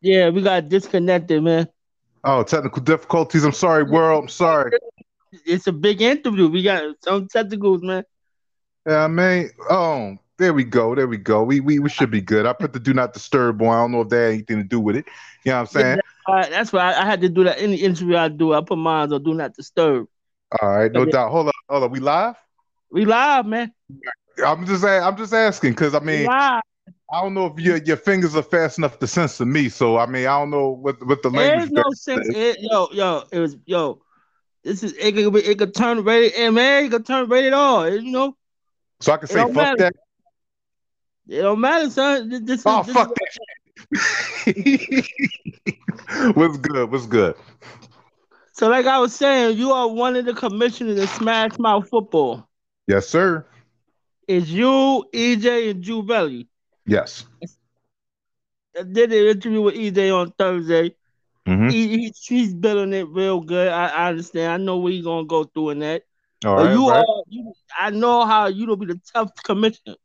Yeah, we got disconnected, man. Oh, technical difficulties. I'm sorry, world. I'm sorry. It's a big interview. We got some technicals, man. Yeah, man. Oh, there we go. There we go. We we, we should be good. I put the do not disturb on. I don't know if that had anything to do with it. You know what I'm saying? That's why I, I, had to do that. Any interview I do, I put mine on do not disturb. All right, no doubt. Hold on, hold on. We live? We live, man. I'm just I'm just asking because I mean I don't know if your your fingers are fast enough to censor me. So I mean I don't know what what the language. There's no sense. It, yo yo it was yo. This is it could be, it could turn rated MA. It could turn rated all. You know. So I can say fuck matter. that. It don't matter, son. This, oh this fuck that. What's good? What's good? So, like I was saying, you are one of the commissioners of Smash Mouth Football. Yes, sir. It's you, EJ, and Juvelli. Yes. I did an interview with EJ on Thursday. Mm-hmm. He, he, he's building it real good. I, I understand. I know what he's gonna go through in that. All right, you right. are. You, I know how you will be the tough commissioner.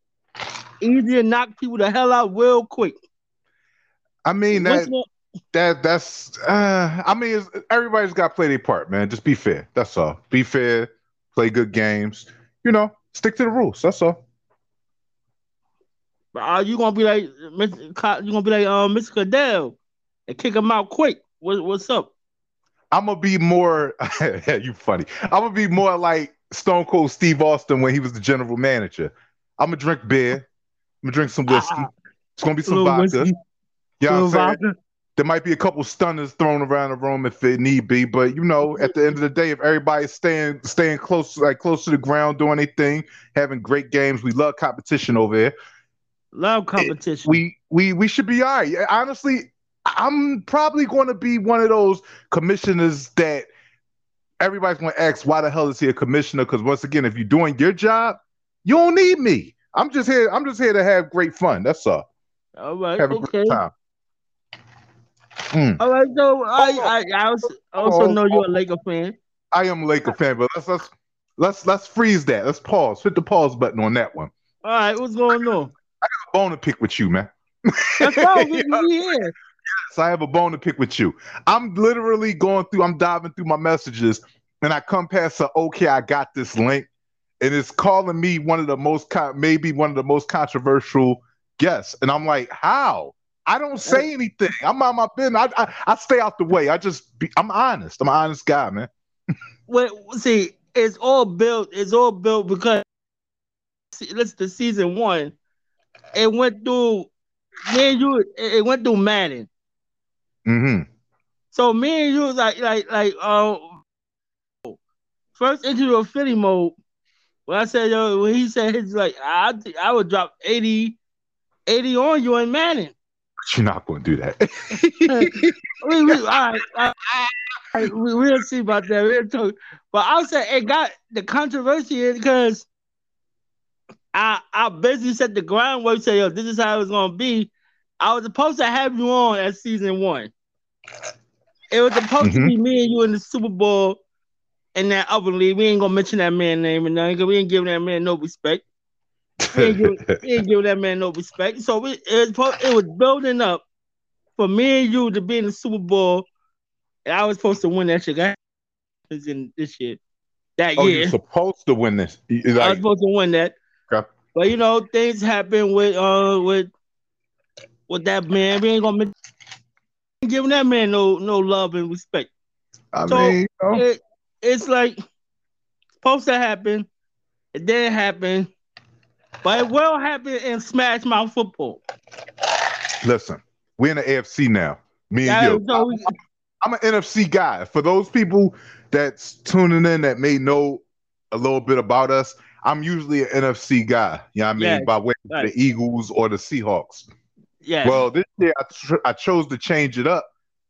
Easy to knock people the hell out real quick. I mean that that that's. Uh, I mean, everybody's got to play their part, man. Just be fair. That's all. Be fair. Play good games you know, stick to the rules. That's all. Are you gonna be like you gonna be like um Mr. Goodell and kick him out quick? What, what's up? I'm gonna be more. you funny. I'm gonna be more like Stone Cold Steve Austin when he was the general manager. I'm gonna drink beer. I'm gonna drink some whiskey. Uh, it's gonna be some vodka. Whiskey. You know what I'm saying? there might be a couple stunners thrown around the room if it need be, but you know, at the end of the day, if everybody's staying staying close, like close to the ground, doing anything, having great games, we love competition over here. Love competition. It, we we we should be all right. Honestly, I'm probably going to be one of those commissioners that everybody's going to ask, why the hell is he a commissioner? Because once again, if you're doing your job, you don't need me. I'm just here. I'm just here to have great fun. That's all. All right. Have okay. Mm. All right, so I, I, I also, also know you're a Laker fan. I am a Laker fan, but let's let's let's let's freeze that. Let's pause. Hit the pause button on that one. All right, what's going on? I got a bone to pick with you, man. That's all we, here. Yes, I have a bone to pick with you. I'm literally going through. I'm diving through my messages, and I come past a okay. I got this link, and it's calling me one of the most maybe one of the most controversial guests, and I'm like, how? I don't say anything. I'm on my business. I, I, I stay out the way. I just be, I'm honest. I'm an honest guy, man. well, see, it's all built. It's all built because let's the season one. It went through. Me and you. It went through Madden. Mm-hmm. So me and you like like like uh first into the Philly mode. When I said yo, when he said he's like I I would drop 80, 80 on you in Madden. You're not going to do that. we, we, all right, all right, we, we'll see about that. We'll talk. But I'll say it got the controversy is because I I basically set the groundwork. Say, yo, this is how it's gonna be. I was supposed to have you on at season one. It was supposed mm-hmm. to be me and you in the Super Bowl in that other league. We ain't gonna mention that man name and nothing because we ain't giving that man no respect he ain't, give, he ain't give that man no respect. So we, it, was, it was building up for me and you to be in the Super Bowl. And I was supposed to win that shit. I in this shit that oh, year. You're supposed to win this. Like, I was supposed to win that. But you know, things happen with uh with with that man. We ain't gonna be giving that man no no love and respect. I so mean, you know. it, it's like supposed to happen. It didn't happen. But it will happen in Smash Mouth football. Listen, we're in the AFC now. Me and yeah, you. So I'm, I'm, an NFC guy. For those people that's tuning in that may know a little bit about us, I'm usually an NFC guy. You know what I mean? Yeah, By way right. the Eagles or the Seahawks. Yeah. Well, this year I, tr- I chose to change it up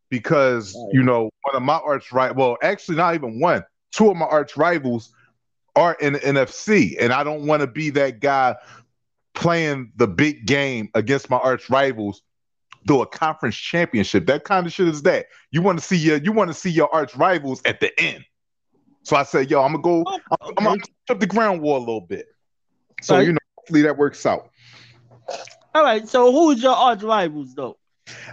because, right. you know, one of my arch right well, actually not even one, two of my arch rivals are in the NFC, and I don't want to be that guy playing the big game against my arch rivals through a conference championship. That kind of shit is that. You want to see your you want to see your arch rivals at the end. So I said, yo, I'm gonna go, I'm. I'm gonna up the ground war a little bit. So right. you know, hopefully that works out. All right. So who's your arch rivals though?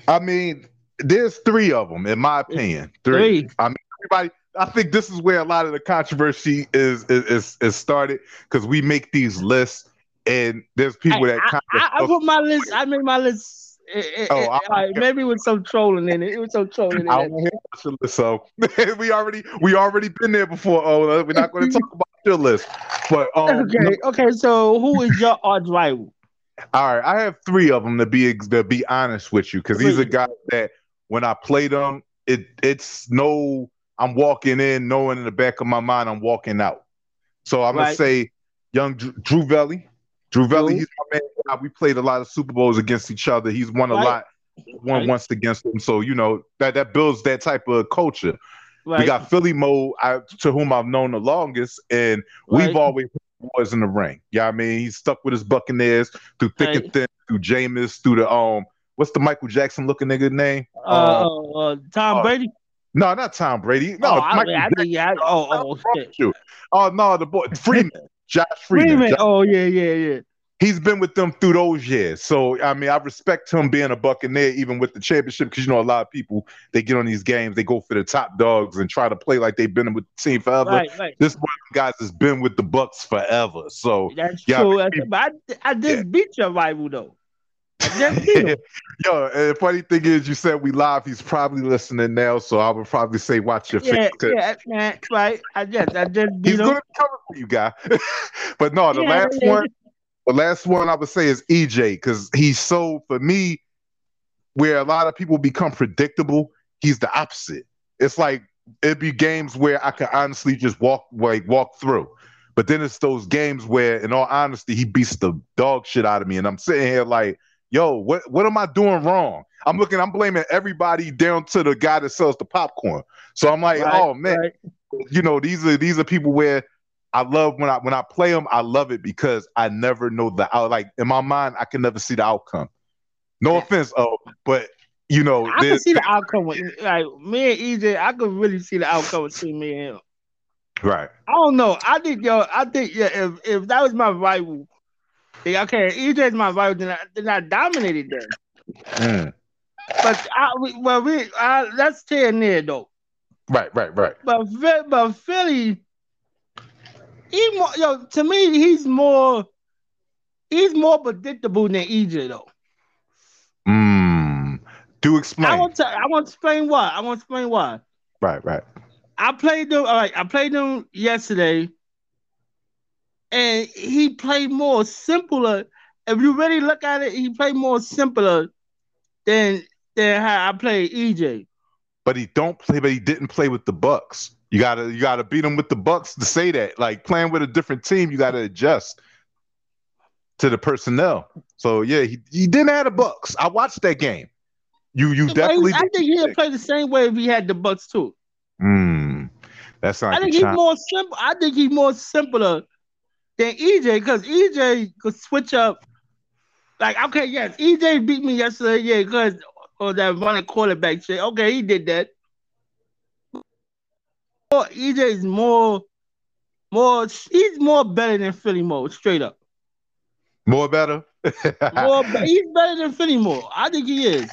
I mean, there's three of them, in my opinion. Three. Three. I mean, everybody. I think this is where a lot of the controversy is is is, is started because we make these lists, and there's people that I, kind I, I put my list. I made my list. It, Oh, it- I- like, maybe with some trolling in it. It was some trolling in I it. don't hear your list, so we already we already been there before. Oh, we're not going to talk about your list, but um, Okay, okay. So who is your arch rival? All right, I have three of them to be to be honest with you, because these are guys that when I play them, it it's no, I'm walking in knowing in the back of my mind I'm walking out. So I'm gonna say young Drew, Drew Velly. Drew Velly, he's my man. We played a lot of Super Bowls against each other. He's won a Right. lot, won Right. once against them. So you know that that builds that type of culture. Right. We got Philly Mo, I, to whom I've known the longest, and we've always was in the ring. Yeah, I mean, he's stuck with his Buccaneers through thick and thin, through Jameis, through the um, what's the Michael Jackson looking nigga name? uh, uh, uh, Tom uh, Brady. No, not Tom Brady. No, oh, I, Michael I Jackson. think yeah. Oh, oh, shit. you? Oh no, the boy Freeman, Josh Freeman. Freeman. Jo- Oh yeah, yeah, yeah. He's been with them through those years. So I mean, I respect him being a Buccaneer, even with the championship, because you know a lot of people they get on these games, they go for the top dogs and try to play like they've been with the team forever. Right, right. This one of them guys has been with the Bucks forever. So That's Yeah, true. I That's- but I, I just beat your rival though. Yo, and the funny thing is, you said we live. He's probably listening now, so I would probably say watch your yeah, face. yeah, man. Right. I just, I just He's gonna cover for you, guy. but no, the Yeah, last yeah. one, the last one I would say is EJ because he's so for me, where a lot of people become predictable. He's the opposite. It's like it'd be games where I could honestly just walk like walk through. But then it's those games where, in all honesty, he beats the dog shit out of me, and I'm sitting here like, yo, what what am I doing wrong? I'm looking, I'm blaming everybody down to the guy that sells the popcorn. So I'm like, Right, oh man, right. you know, these are these are people where I love when I when I play them, I love it because I never know the out. Like in my mind, I can never see the outcome. No offense, oh, but you know, I can see the outcome with like me and EJ. I could really see the outcome between me and him. right. I don't know. I think yo. I think yeah. If if that was my rival, yeah, okay. EJ's my rival. Then I, then I dominated them. Mm. But I, we, well, we uh, let's stay in though. Right, right, right. But but Philly, he more yo to me he's more he's more predictable than EJ though. Mm. Do explain. I want to I want to explain why. I want to explain why. right, right. I played them. All right, I played them yesterday, and he played more simpler. If you really look at it, he played more simpler than than how I played EJ. But he don't play. But he didn't play with the Bucks. You gotta you gotta beat him with the Bucks to say that. Like playing with a different team, you gotta adjust to the personnel. So yeah, he, he didn't have the Bucks. I watched that game. You you definitely. I think he'll play the same way if he had the Bucks too. Mm, that sounds I think he's more simple. I think he's more simpler than EJ because EJ could switch up. Like, okay, yes, EJ beat me yesterday, yeah, because of that running quarterback shit. Okay, he did that. Or EJ is more, more. He's more better than Philly Mo, straight up. More better. More, he's better than Philly Mo. I think he is.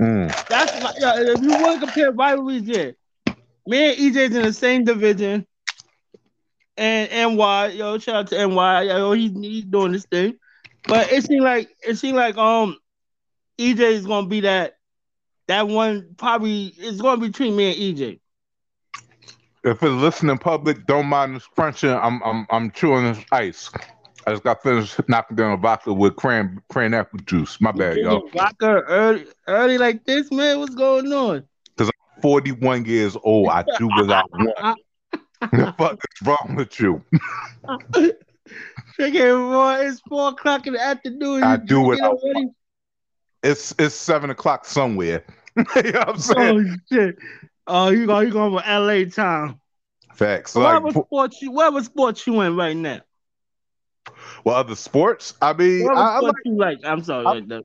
Mm, That's my, yeah, if you want to compare rivalries, yeah. Me and EJ's in the same division. And NY, yo, shout out to NY. Yo, he's, he's doing this thing. But it seemed like it seemed like um EJ is gonna be that that one probably it's gonna be between me and EJ. if it's listening public, don't mind this crunching. I'm I'm I'm chewing this ice. I just got finished knocking down a vodka with cran cran apple juice. My bad, y'all. Vodka early early like this, man. What's going on? Because I'm 41 years old. I do what I want. The fuck is wrong with you? Freaking boy, it's four o'clock in the afternoon. I do what I? It's it's seven o'clock somewhere. you know what I'm oh, saying? Oh shit! Oh, you go, you going for LA time? Facts. What Like, sports you? What sports you in right now? well, other sports. I mean, What I, I like. you like? I'm sorry. I- like.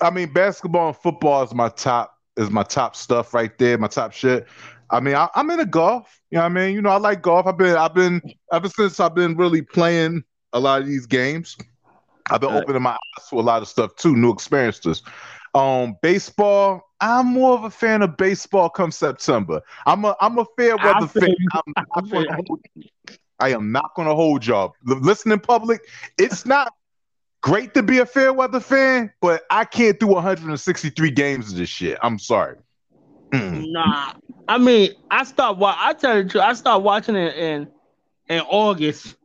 I mean, basketball and football is my top is my top stuff right there. My top shit. I mean, I, I'm into golf. You know what I mean? You know, I like golf. I've been I've been ever since I've been really playing a lot of these games. I've been Right. opening my eyes to a lot of stuff too, new experiences. Um, baseball. I'm more of a fan of baseball come September. I'm a I'm a fair weather fan. I'm not I am not going to hold y'all. Listen in public. It's not great to be a fair weather fan, but I can't do 163 games of this shit. I'm sorry. Mm. Nah, I mean, I start. Wa- I tell you the truth. I start watching it in in August.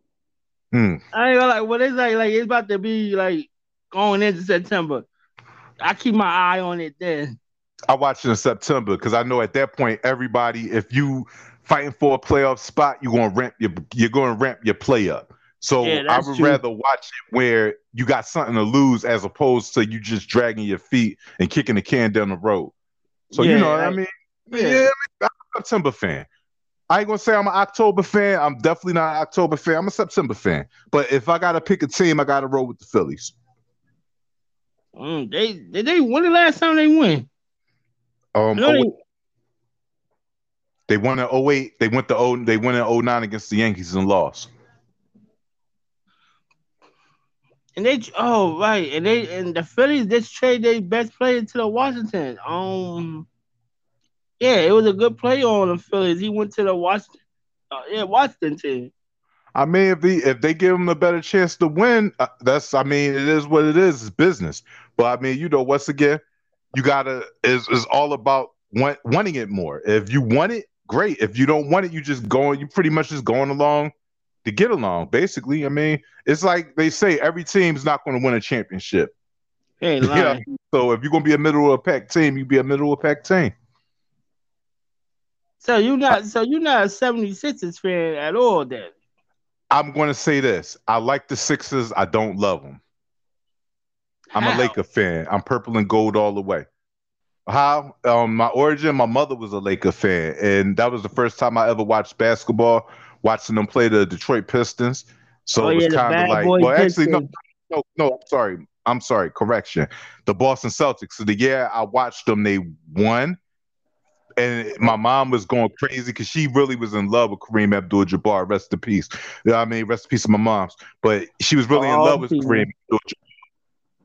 Mm. I ain't like what it's like. Like it's about to be like going into September. I keep my eye on it then. I watch it in September because I know at that point everybody, if you fighting for a playoff spot, you're gonna ramp your you're gonna ramp your play up. So yeah, I would true. rather watch it where you got something to lose as opposed to you just dragging your feet and kicking the can down the road. So yeah, you know what I mean? Yeah, yeah I'm a September fan. I ain't gonna say I'm an October fan. I'm definitely not an October fan. I'm a September fan. But if I gotta pick a team, I gotta roll with the Phillies. Mm, they did they when the last time they win? Um, oh, they, they won in 08. They went to 0, they went in 09 against the Yankees and lost. And they oh right, and they and the Phillies just trade their best player to the Washington. Um, yeah, it was a good play on the Phillies. He went to the Washington, uh, yeah, Washington team. I mean, if they if they give him a better chance to win, uh, that's I mean, it is what it is. It's business. But I mean, you know, once again, you gotta is is all about want, wanting it more. If you want it, great. If you don't want it, you just going. You pretty much just going along to get along. Basically, I mean, it's like they say every team's not going to win a championship. Hey, yeah. So if you're going to be a middle of a pack team, you be a middle of a pack team. So you're not. So you're not a 76ers fan at all, then. I'm going to say this. I like the Sixers. I don't love them. I'm How? a Laker fan. I'm purple and gold all the way. How? Um, my origin, my mother was a Laker fan, and that was the first time I ever watched basketball, watching them play the Detroit Pistons. So oh, it was yeah, kind of like, well, Pistons. actually, no, no, no, I'm sorry. I'm sorry, correction. The Boston Celtics. So the year I watched them, they won. And my mom was going crazy because she really was in love with Kareem Abdul Jabbar. Rest in peace. You know I mean, rest in peace of my mom's. But she was really oh, in love with Kareem Abdul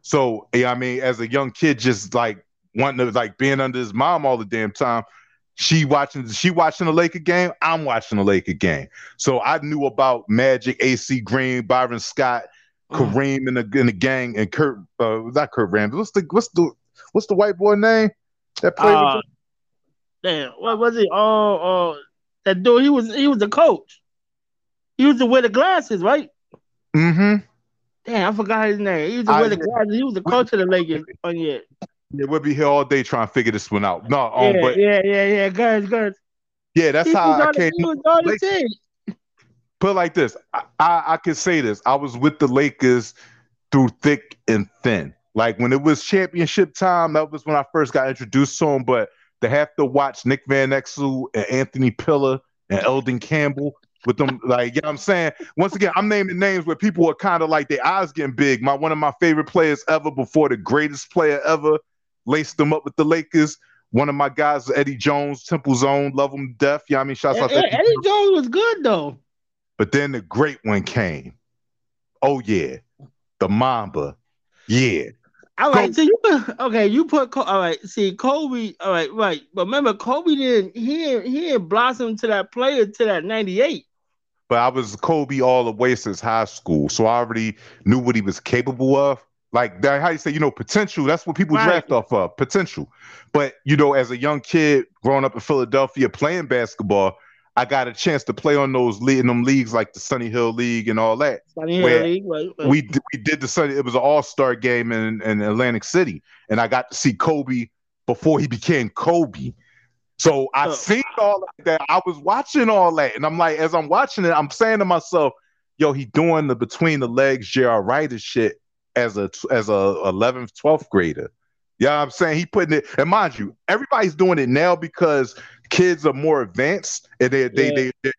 So, yeah, I mean, as a young kid, just like wanting to like being under his mom all the damn time. She watching she watching the Laker game. I'm watching the Laker game. So I knew about Magic, AC Green, Byron Scott, mm. Kareem in the in the gang, and Kurt. Uh, not Kurt Rambis. What's the what's the what's the white boy name that played? Uh, damn, what was he? Oh, uh, that dude. He was he was the coach. He was the wear the glasses, right? Mm-hmm. Damn, I forgot his name. He was to wear the glasses. He was the coach of the Lakers. Oh yeah. Yeah, we'll be here all day trying to figure this one out. No, um, yeah, but yeah, yeah, yeah, good, good. Yeah, that's he how I came. Like, put it like this, I, I I can say this. I was with the Lakers through thick and thin. Like when it was championship time, that was when I first got introduced to them. But to have to watch Nick Van Exel and Anthony Peeler and Elden Campbell with them, like you know what I'm saying. Once again, I'm naming names where people are kind of like their eyes getting big. My one of my favorite players ever before the greatest player ever laced them up with the Lakers. One of my guys, Eddie Jones, Temple Zone, love him to death. You know what I mean? Shouts out to Eddie Jones was good though. But then the great one came. Oh yeah, the Mamba. Yeah. All right, so you okay. You put all right. See, Kobe. All right, right. But remember, Kobe didn't. He he didn't blossom to that player to that ninety eight. But I was Kobe all the way since high school, so I already knew what he was capable of. Like that, how you say, you know, potential. That's what people right. draft off of potential. But you know, as a young kid growing up in Philadelphia playing basketball, I got a chance to play on those in them leagues like the Sunny Hill League and all that. Sunny Hill League, right, right. We we did the Sunny. It was an All Star game in, in Atlantic City, and I got to see Kobe before he became Kobe. So I oh. seen all of that. I was watching all that, and I'm like, as I'm watching it, I'm saying to myself, "Yo, he doing the between the legs J.R. Rider shit as a as a 11th 12th grader yeah you know i'm saying he putting it and mind you everybody's doing it now because kids are more advanced and they they, yeah. they they're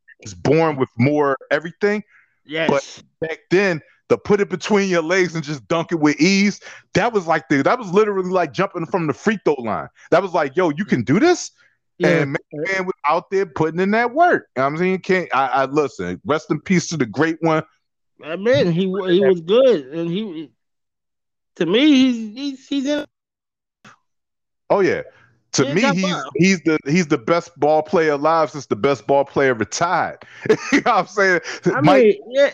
born with more everything yes. but back then to put it between your legs and just dunk it with ease that was like the that was literally like jumping from the free throw line that was like yo you can do this yeah. And man was out there putting in that work. You know I'm saying, can't I, I listen. Rest in peace to the great one. I mean, he he was good, and he to me, he's he's he's in. Oh yeah, To me, he's he's the he's the best ball player alive since the best ball player retired. you know what I'm saying? I Mike, mean, yeah.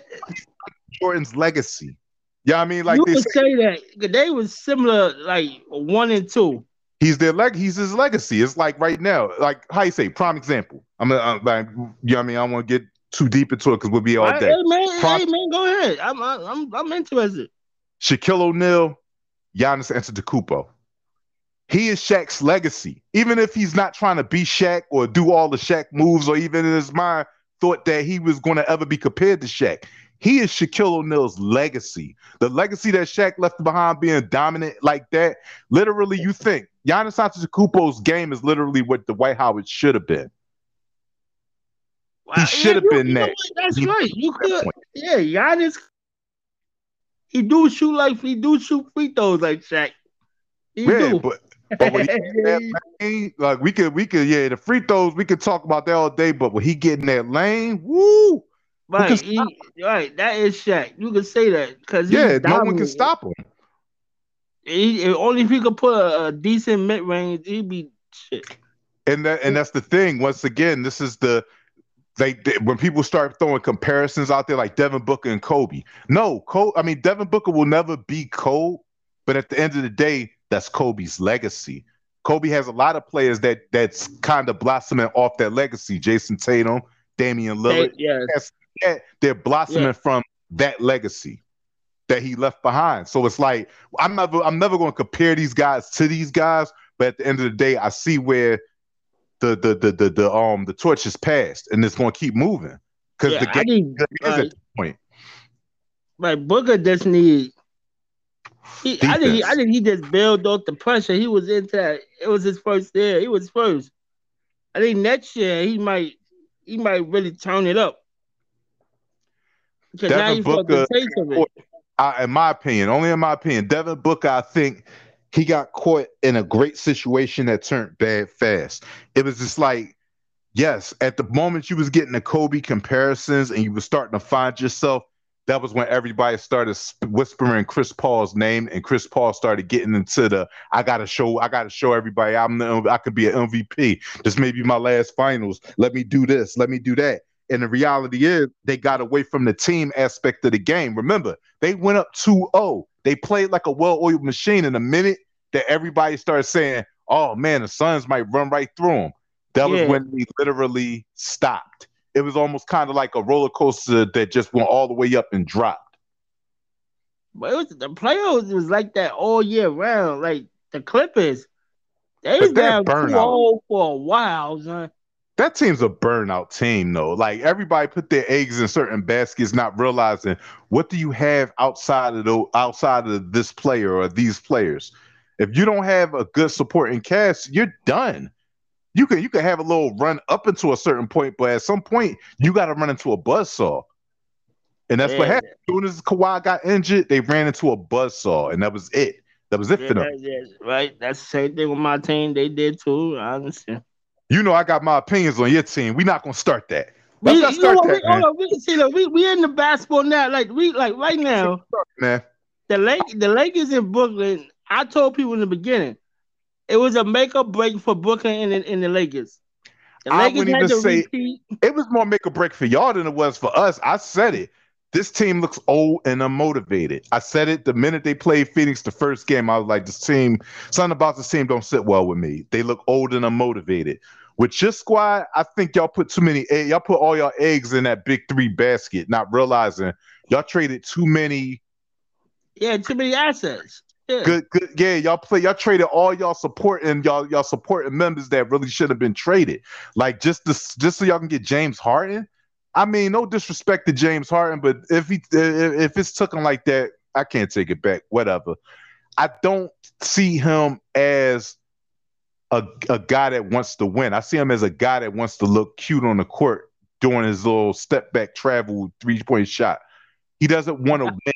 Jordan's legacy. Yeah, I mean, like you could say, say that they was similar, like one and two. He's their leg. He's his legacy. It's like right now, like how you say, prime example. I'm, I'm like, you know, what I mean, I want to get too deep into it because we'll be all day. Hey man, prime, hey man, go ahead. I'm, I'm, I'm interested. Shaquille O'Neal, Giannis Antetokounmpo. He is Shaq's legacy. Even if he's not trying to be Shaq or do all the Shaq moves, or even in his mind thought that he was going to ever be compared to Shaq. He is Shaquille O'Neal's legacy. The legacy that Shaq left behind being dominant like that. Literally, you think Giannis Antetokounmpo's game is literally what the Dwight Howard should have been. Wow. He should have yeah, been that. That's he, right. You could, yeah, Giannis. He do shoot like he do shoot free throws like Shaq. He yeah, do. but but when he that lane, like we could we could yeah the free throws we could talk about that all day. But when he get in that lane, woo, Right, he, right. That is Shaq. You can say that because yeah, no one can stop him. He, only if he could put a, a decent mid range, he'd be shit. And that and that's the thing. Once again, this is the they, they, when people start throwing comparisons out there like Devin Booker and Kobe. No, Kobe. I mean Devin Booker will never be Kobe, but at the end of the day, that's Kobe's legacy. Kobe has a lot of players that that's kind of blossoming off that legacy. Jayson Tatum, Damian Lillard. yes they're blossoming yeah. from that legacy that he left behind. So it's like I'm never I'm never going to compare these guys to these guys, but at the end of the day, I see where the the the the, the um the torch is passed and it's going to keep moving because yeah, the game is at the point. Like Booker just need. He, I think he, I think he just built off the pressure. He was into that. It was his first year. He was first. I think next year he might he might really turn it up. Devin Booker, I, in my opinion, only in my opinion, Devin Booker, I think he got caught in a great situation that turned bad fast. It was just like, yes, at the moment you was getting the Kobe comparisons and you was starting to find yourself, that was when everybody started whispering Chris Paul's name, and Chris Paul started getting into the I gotta show, I gotta show everybody I'm the, I could be an MVP. This may be my last finals. Let me do this. Let me do that. And the reality is, they got away from the team aspect of the game. Remember, they went up 2 0. They played like a well oiled machine. In a minute that everybody started saying, oh man, the Suns might run right through them, that yeah. was when they literally stopped. It was almost kind of like a roller coaster that just went all the way up and dropped. But it was the playoffs was like that all year round. Like the Clippers, they was down 2 for a while, son that team's a burnout team though. Like everybody put their eggs in certain baskets, not realizing what do you have outside of the outside of this player or these players. If you don't have a good supporting cast, you're done. You can you can have a little run up into a certain point, but at some point you got to run into a buzz saw. And that's yeah. what happened. As soon as Kawhi got injured, they ran into a buzz saw, and that was it. That was it yeah, for them. Yeah, right. That's the same thing with my team. They did too. I understand. You know, I got my opinions on your team. We're not gonna start that. Let's we, not start that. We, man. On, we, see, look, we we in the basketball now. Like we like right now, man. The Lake the Lakers in Brooklyn. I told people in the beginning, it was a make or break for Brooklyn and in the Lakers. The Lakers I wouldn't even say repeat. it was more make or break for y'all than it was for us. I said it. This team looks old and unmotivated. I said it the minute they played Phoenix the first game. I was like, this team, something about this team don't sit well with me. They look old and unmotivated. With your squad, I think y'all put too many y'all put all your eggs in that big three basket, not realizing y'all traded too many. Yeah, too many assets. Yeah. Good, good. Yeah, y'all play. Y'all traded all y'all supporting y'all y'all supporting members that really should have been traded. Like just this, just so y'all can get James Harden. I mean, no disrespect to James Harden, but if he if it's taken like that, I can't take it back. Whatever. I don't see him as a, a guy that wants to win. I see him as a guy that wants to look cute on the court doing his little step back travel three point shot. He doesn't want to win.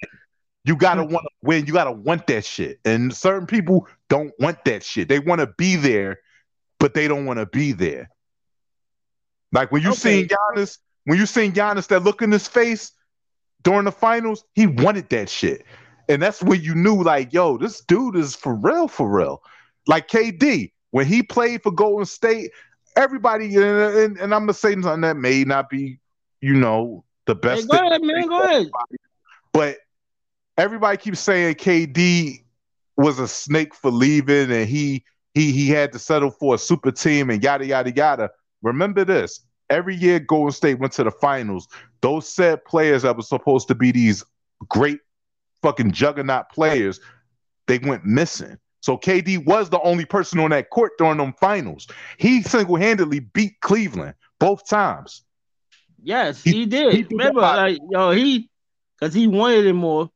You gotta mm. want to win. You gotta want that shit. And certain people don't want that shit. They want to be there, but they don't want to be there. Like when you okay. seen Giannis when you seen Giannis that look in his face during the finals, he wanted that shit. And that's when you knew, like, yo, this dude is for real, for real. Like KD, when he played for Golden State, everybody and, and, and I'm gonna say something that may not be, you know, the best. Hey, go ahead, man. Go ahead. But everybody keeps saying KD was a snake for leaving, and he he he had to settle for a super team and yada yada yada. Remember this: every year Golden State went to the finals. Those said players that were supposed to be these great fucking juggernaut players, they went missing. So KD was the only person on that court during them finals. He single-handedly beat Cleveland both times. Yes, he, he did. He Remember, like yo, he because he wanted it more.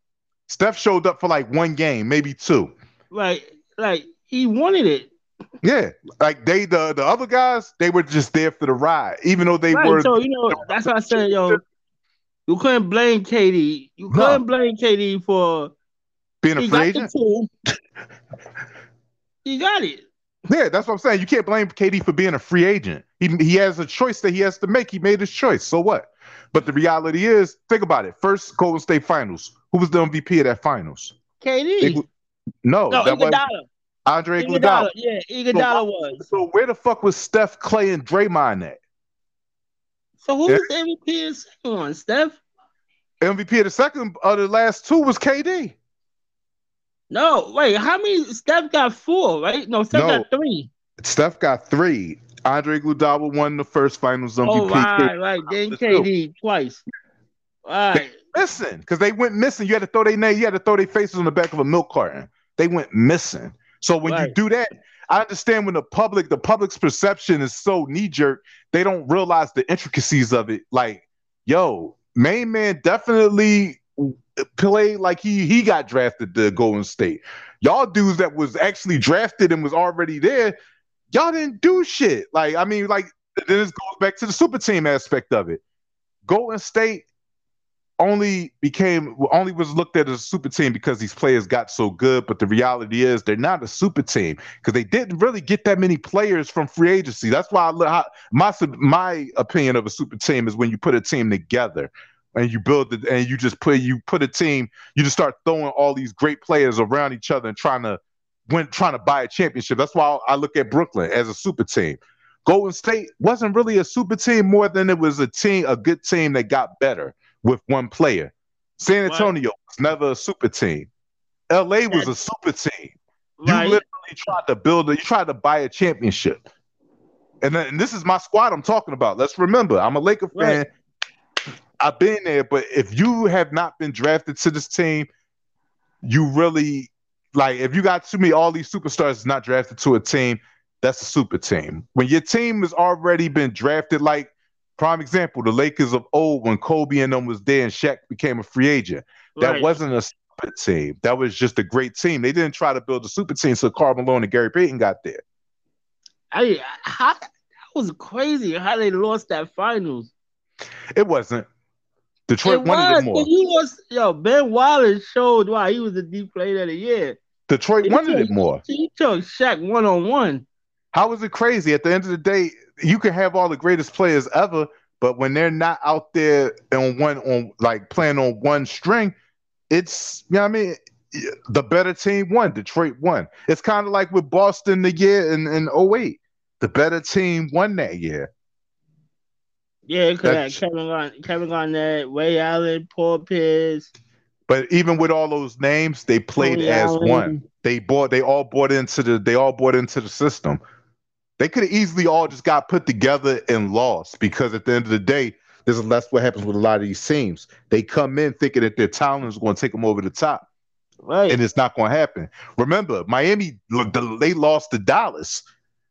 Steph showed up for like one game, maybe two. Like, like he wanted it. Yeah, like they the the other guys, they were just there for the ride, even though they right, were. So you know, that's why I said, yo, you couldn't blame KD. You couldn't no. blame KD for being a free agent. he got it. Yeah, that's what I'm saying. You can't blame KD for being a free agent. He he has a choice that he has to make. He made his choice. So what? But the reality is, think about it. First Golden State Finals. Who was the MVP of that Finals? KD. no, no, that was Andre Iguodala. Yeah, Iguodala so, was. So where the fuck was Steph, Clay, and Draymond at? So who yeah. was the MVP of the second one, Steph? MVP of the second of the last two was KD. No, wait, how many? Steph got four, right? No, Steph no, got three. Steph got three. Andre Iguodala won the first Finals MVP. Oh, right, right. Then KD two. twice. All right. Missing because they went missing. You had to throw their name. You had to throw their faces on the back of a milk carton. They went missing. So when right. you do that, I understand when the public, the public's perception is so knee jerk, they don't realize the intricacies of it. Like, yo, main man definitely played like he he got drafted to Golden State. Y'all dudes that was actually drafted and was already there, y'all didn't do shit. Like, I mean, like then this goes back to the super team aspect of it. Golden State only became only was looked at as a super team because these players got so good. But the reality is they're not a super team because they didn't really get that many players from free agency. That's why I, my my opinion of a super team is when you put a team together and you build it and you just put you put a team you just start throwing all these great players around each other and trying to win trying to buy a championship that's why i look at brooklyn as a super team golden state wasn't really a super team more than it was a team a good team that got better with one player. San antonio right. was never a super team. La was a super team. You right. literally tried to build a, you tried to buy a championship. And, then, and this is my squad i'm talking about. Let's remember i'm a laker fan. Right I've been there, but if you have not been drafted to this team, you really like if you got to me all these superstars not drafted to a team, that's a super team. When your team has already been drafted, like prime example, the Lakers of old when Kobe and them was there and Shaq became a free agent. That right. wasn't a super team. That was just a great team. They didn't try to build a super team so Karl Malone and Gary Payton got there. I how, that was crazy how they lost that finals. It wasn't. Detroit it wanted was, it more. He was yo. Ben Wallace showed why he was the deep player of the year. Detroit he wanted took, it more. He took Shaq one on one. How was it crazy? At the end of the day, you can have all the greatest players ever, but when they're not out there on one on like playing on one string, it's you know what I mean. The better team won. Detroit won. It's kind of like with Boston the year in, in 08. The better team won that year. Yeah, because Kevin Garnett, Kevin Garnett, Ray Allen, Paul Pierce. But even with all those names, they played Tony as Allen. one. They bought. They all bought into the. They all bought into the system. They could have easily all just got put together and lost because at the end of the day, this is that's what happens with a lot of these teams. They come in thinking that their talent is going to take them over the top, right? And it's not going to happen. Remember, Miami they lost to Dallas.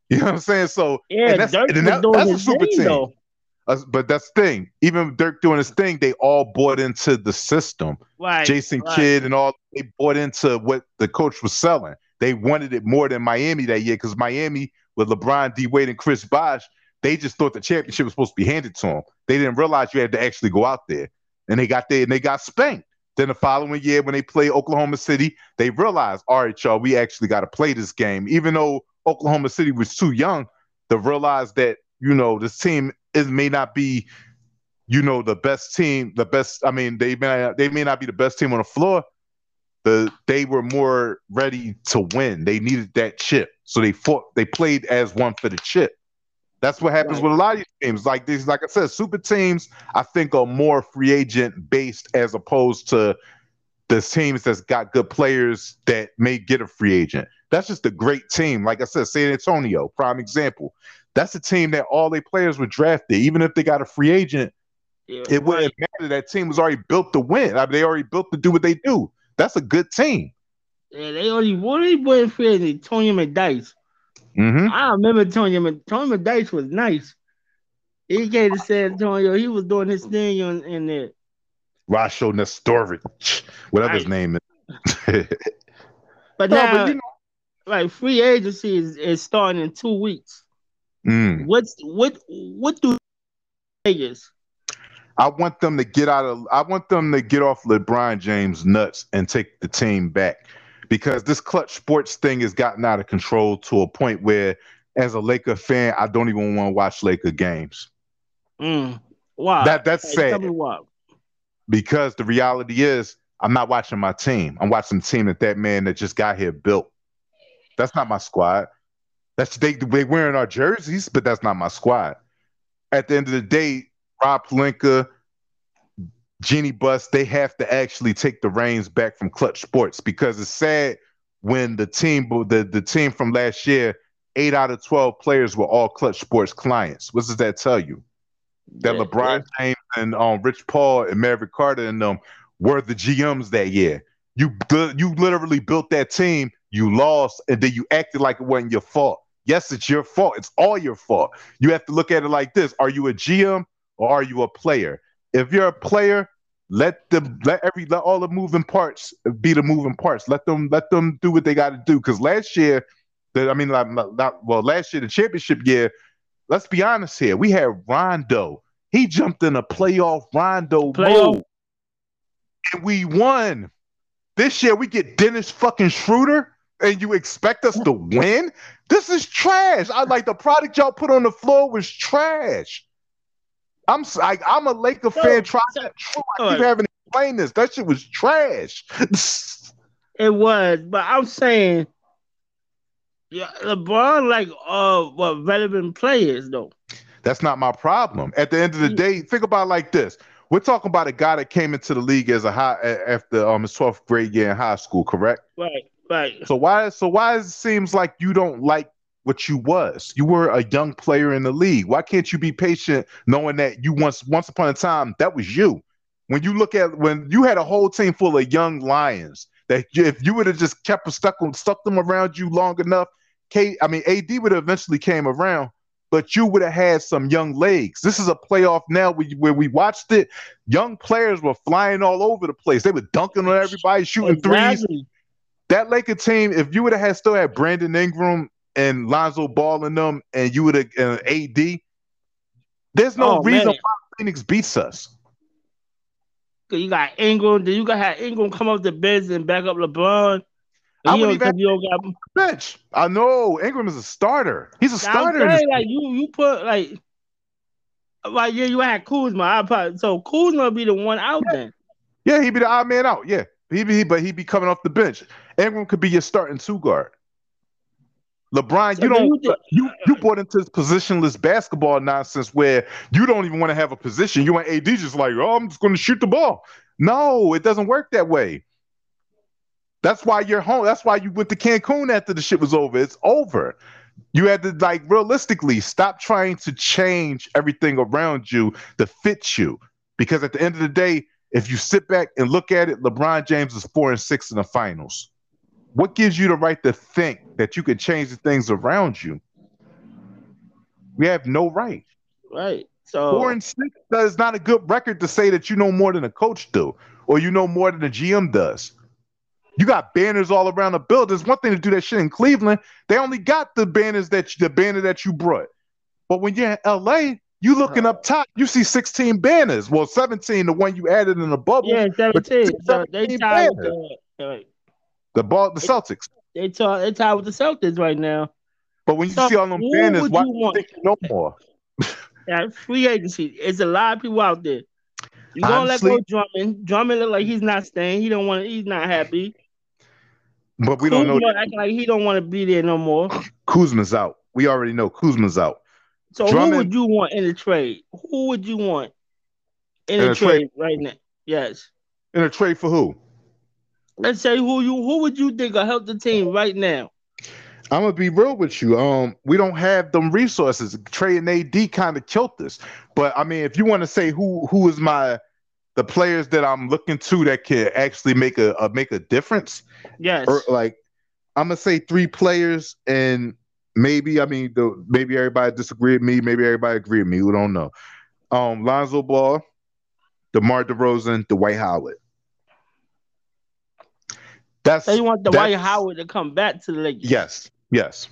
You know what I'm saying? So yeah, that's, that, that's a super team. Though. But that's the thing. Even Dirk doing his thing, they all bought into the system. Right, Jason right. Kidd and all they bought into what the coach was selling. They wanted it more than Miami that year because Miami with LeBron, D Wade, and Chris Bosh, they just thought the championship was supposed to be handed to them. They didn't realize you had to actually go out there, and they got there and they got spanked. Then the following year, when they play Oklahoma City, they realized, all right, y'all, we actually got to play this game. Even though Oklahoma City was too young to realize that you know this team is may not be, you know, the best team, the best. I mean, they may they may not be the best team on the floor, the they were more ready to win. They needed that chip, so they fought. They played as one for the chip. That's what happens right. with a lot of these teams. Like these, like I said, super teams. I think are more free agent based as opposed to the teams that's got good players that may get a free agent. That's just a great team. Like I said, San Antonio, prime example. That's a team that all their players were drafted. Even if they got a free agent, yeah, it wouldn't right. matter. That team was already built to win. I mean, they already built to do what they do. That's a good team. Yeah, they only what they went for Tony McDyess. Mm-hmm. I remember Tony Tony McDyess was nice. He came to San Antonio. He was doing his thing in, in there. Rasho Nesterovic, whatever right. his name is. but no, now, but you know, like free agency is, is starting in two weeks. Mm. What's what what do Vegas? I want them to get out of I want them to get off LeBron James nuts and take the team back. Because this clutch sports thing has gotten out of control to a point where as a Laker fan, I don't even want to watch Laker games. Mm. Why? That that's hey, sad. Because the reality is I'm not watching my team. I'm watching the team that that man that just got here built. That's not my squad. That's they they wearing our jerseys, but that's not my squad. At the end of the day, Rob Pelinka, Jeanie Buss, they have to actually take the reins back from Clutch Sports because it's sad when the team the, the team from last year, eight out of twelve players were all Clutch Sports clients. What does that tell you? That yeah, LeBron yeah. James and um, Rich Paul and Maverick Carter and them were the GMs that year. You you literally built that team you lost, and then you acted like it wasn't your fault. Yes, it's your fault. It's all your fault. You have to look at it like this: Are you a GM or are you a player? If you're a player, let the let every let all the moving parts be the moving parts. Let them let them do what they got to do. Because last year, the, I mean, not, not well, last year the championship year. Let's be honest here. We had Rondo. He jumped in a playoff Rondo playoff. mode, and we won. This year we get Dennis fucking Schroeder and you expect us to win? This is trash. I like the product y'all put on the floor was trash. I'm like I'm a Laker fan no, trying to I keep having to explain this. That shit was trash. it was, but I'm saying yeah, LeBron like uh what relevant players though. That's not my problem. At the end of the day, think about like this. We're talking about a guy that came into the league as a high after um his 12th grade year in high school, correct? Right. Right. So why so why it seems like you don't like what you was? You were a young player in the league. Why can't you be patient knowing that you once once upon a time that was you? When you look at when you had a whole team full of young lions that if you would have just kept stuck stuck them around you long enough, K I mean AD would have eventually came around, but you would have had some young legs. This is a playoff now where, where we watched it. Young players were flying all over the place. They were dunking on everybody, shooting exactly. threes that Laker team, if you would have had still had Brandon Ingram and Lonzo Ball in them, and you would have uh, AD, there's no oh, reason man. why Phoenix beats us. You got Ingram. Then you got have Ingram come off the bench and back up LeBron. I would even you got bench. I know Ingram is a starter. He's a starter. Saying, like you, you put like, like yeah, you had Kuzma. I probably, so Kuzma be the one out yeah. then. Yeah, he'd be the odd man out. Yeah, he be, but he'd be coming off the bench. Ingram could be your starting two guard. LeBron, so you don't you, you you bought into this positionless basketball nonsense where you don't even want to have a position. You want AD just like, oh, I'm just going to shoot the ball. No, it doesn't work that way. That's why you're home. That's why you went to Cancun after the shit was over. It's over. You had to like realistically stop trying to change everything around you to fit you. Because at the end of the day, if you sit back and look at it, LeBron James is four and six in the finals. What gives you the right to think that you can change the things around you? We have no right. Right. So four and six is not a good record to say that you know more than a coach do, or you know more than a GM does. You got banners all around the building. It's one thing to do that shit in Cleveland. They only got the banners that you, the banner that you brought. But when you're in LA, you looking up top, you see 16 banners. Well, 17, the one you added in the bubble. Yeah, 17. So they tied with the, ball, the Celtics. They tied, they tied with the Celtics right now. But when you so see all them banners, why do you think no more? yeah, free agency. It's a lot of people out there. You gonna let go Drummond. Drummond look like he's not staying. He don't want. He's not happy. but we don't know. Acting like he don't want to be there no more. Kuzma's out. We already know Kuzma's out. So Drummond, who would you want in the trade? Who would you want in, in a, trade, trade right now? Yes. In a trade for who? Let's say who you who would you think will help the team right now? I'm gonna be real with you. Um, we don't have them resources. Trey and AD kind of killed this. But I mean, if you want to say who who is my the players that I'm looking to that can actually make a, a make a difference. Yes. Or like I'm gonna say three players, and maybe I mean the maybe everybody disagree with me, maybe everybody agree with me. We don't know. Um, Lonzo Ball, DeMar DeRozan, Dwight Howard. That's you want Dwight Howard to come back to the Lakers? Yes, yes.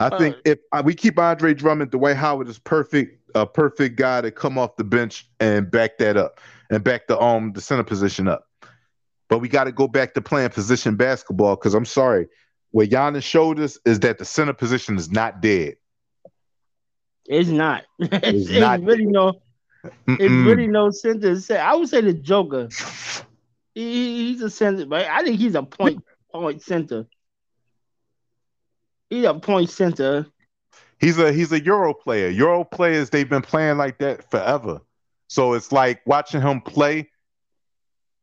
I uh, think if we keep Andre Drummond, Dwight Howard is perfect a perfect guy to come off the bench and back that up and back the um the center position up. But we got to go back to playing position basketball because I'm sorry, what Giannis showed us is that the center position is not dead. It's not. it's, it's not really dead. no. Mm-mm. It's really no center. I would say the Joker. He, he's a center, but I think he's a point point center. He's a point center. He's a he's a Euro player. Euro players they've been playing like that forever. So it's like watching him play.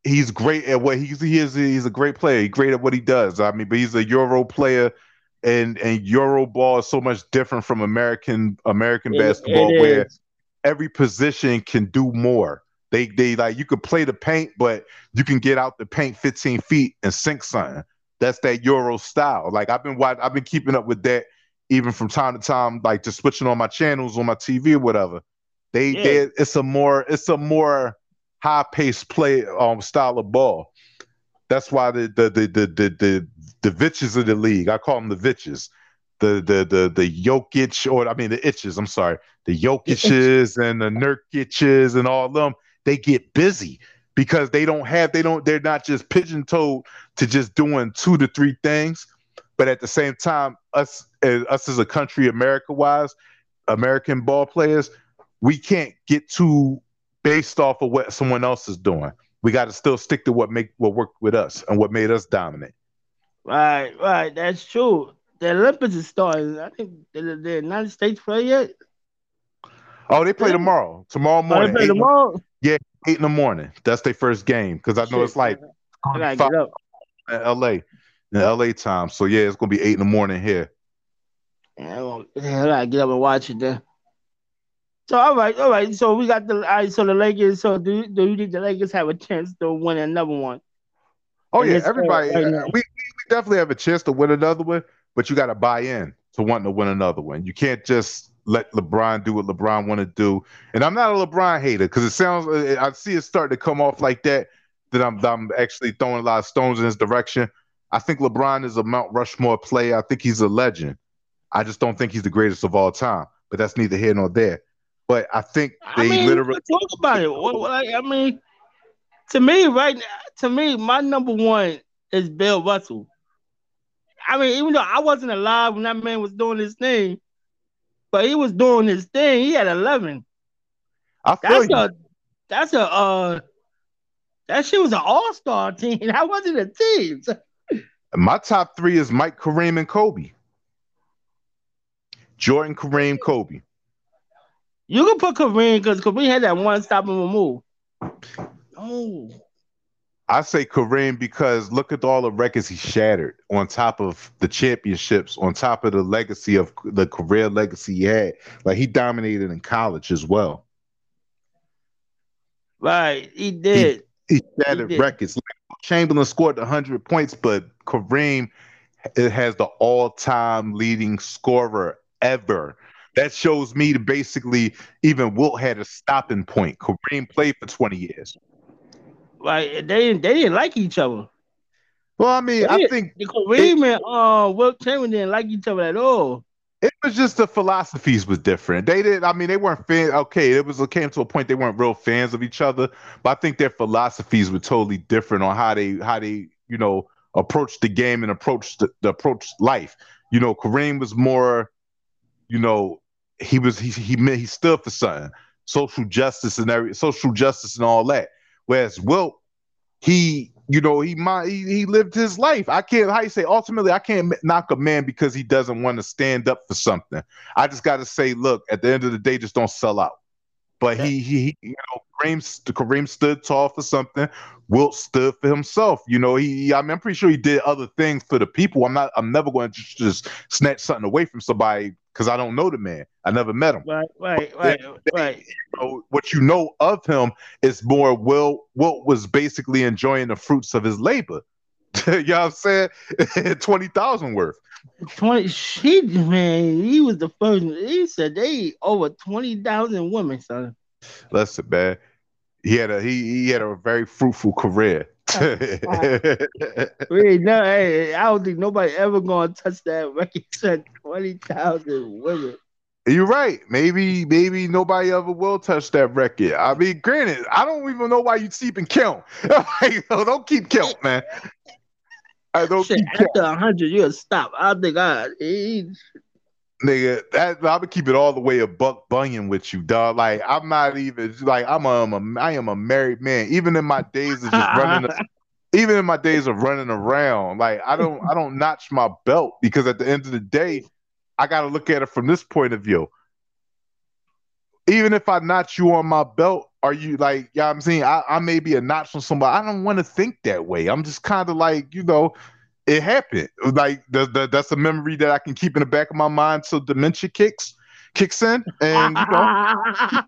He's great at what he's he is. He's a great player. He's great at what he does. I mean, but he's a Euro player, and and Euro ball is so much different from American American it, basketball, it where every position can do more. They they like you could play the paint, but you can get out the paint 15 feet and sink something. That's that Euro style. Like I've been watching, I've been keeping up with that even from time to time, like just switching on my channels on my TV or whatever. They, yeah. they it's a more it's a more high paced play um style of ball. That's why the the the the the the, the Vitches of the league, I call them the Vitches. The the the the Jokic or I mean the itches, I'm sorry, the Jokic's and the Nurkic's and all of them, they get busy because they don't have they don't they're not just pigeon toed to just doing two to three things but at the same time, us as, us as a country, America wise, American ball players, we can't get too based off of what someone else is doing. We got to still stick to what make what worked with us and what made us dominant. Right, right. That's true. The Olympics is starting. I think the, the United States play yet. Oh, they play tomorrow. Tomorrow morning. Oh, they play tomorrow. Yeah, eight in the morning. That's their first game because I know Shit, it's like I gotta get up. L.A in LA time. So yeah, it's gonna be eight in the morning here. Yeah, I gotta get up and watch it then. So all right, all right. So we got the all right, so the Lakers. So do do you think the Lakers have a chance to win another one? Oh yeah, everybody. Right uh, we, we definitely have a chance to win another one, but you got to buy in to wanting to win another one. You can't just let LeBron do what LeBron want to do. And I'm not a LeBron hater because it sounds uh, I see it start to come off like that. That I'm I'm actually throwing a lot of stones in his direction. I think LeBron is a Mount Rushmore player. I think he's a legend. I just don't think he's the greatest of all time. But that's neither here nor there. But I think they I mean, literally talk about it. What, what, I mean, to me, right now, to me, my number one is Bill Russell. I mean, even though I wasn't alive when that man was doing his thing, but he was doing his thing. He had eleven. I feel that's you. a that's a uh that shit was an all star team. That wasn't a team. My top three is Mike, Kareem, and Kobe. Jordan, Kareem, Kobe. You can put Kareem because Kareem had that one stop and move. Oh. I say Kareem because look at all the records he shattered on top of the championships, on top of the legacy of the career legacy he had. Like he dominated in college as well. Right, he did. He, he shattered he did. records. Like Chamberlain scored 100 points, but Kareem it has the all-time leading scorer ever. That shows me to basically even Wilt had a stopping point. Kareem played for 20 years. Like they didn't they didn't like each other. Well, I mean, I think Kareem it, and uh, Wilt Chamberlain didn't like each other at all. It was just the philosophies was different. They did. I mean, they weren't fans. Okay, it was it came to a point they weren't real fans of each other. But I think their philosophies were totally different on how they how they you know approach the game and approach the, the approach life. You know, Kareem was more, you know, he was he he meant he stood for something, social justice and every social justice and all that. Whereas Wilt, he you know, he might he, he lived his life. I can't how you say ultimately I can't knock a man because he doesn't want to stand up for something. I just got to say, look, at the end of the day, just don't sell out. But he, he, you know, Kareem, Kareem stood tall for something. Wilt stood for himself. You know, he, I mean, I'm pretty sure he did other things for the people. I'm not, I'm never going to just, just snatch something away from somebody because I don't know the man. I never met him. Right, right, right, they, right. You know, what you know of him is more Will. Wilt was basically enjoying the fruits of his labor. you know what I'm saying? Twenty thousand worth. Twenty. She man, he was the first. He said they over twenty thousand women, son. Listen, man. He had a he he had a very fruitful career. Oh, Wait, no, hey, I don't think nobody ever gonna touch that record. Said twenty thousand women. You're right. Maybe, maybe nobody ever will touch that record. I mean, granted, I don't even know why you keep and count. don't keep count, man. I don't Shit, keep after hundred, you'll stop. I think I. Nigga, that I would keep it all the way a buck bunyan with you, dog. Like I'm not even like I'm a, I'm a I am a married man. Even in my days of just running, even in my days of running around, like I don't I don't notch my belt because at the end of the day, I got to look at it from this point of view. Even if I notch you on my belt, are you like, yeah, I'm saying I, I may be a notch on somebody. I don't want to think that way. I'm just kind of like, you know, it happened. Like the, the, that's a memory that I can keep in the back of my mind till dementia kicks kicks in, and you know,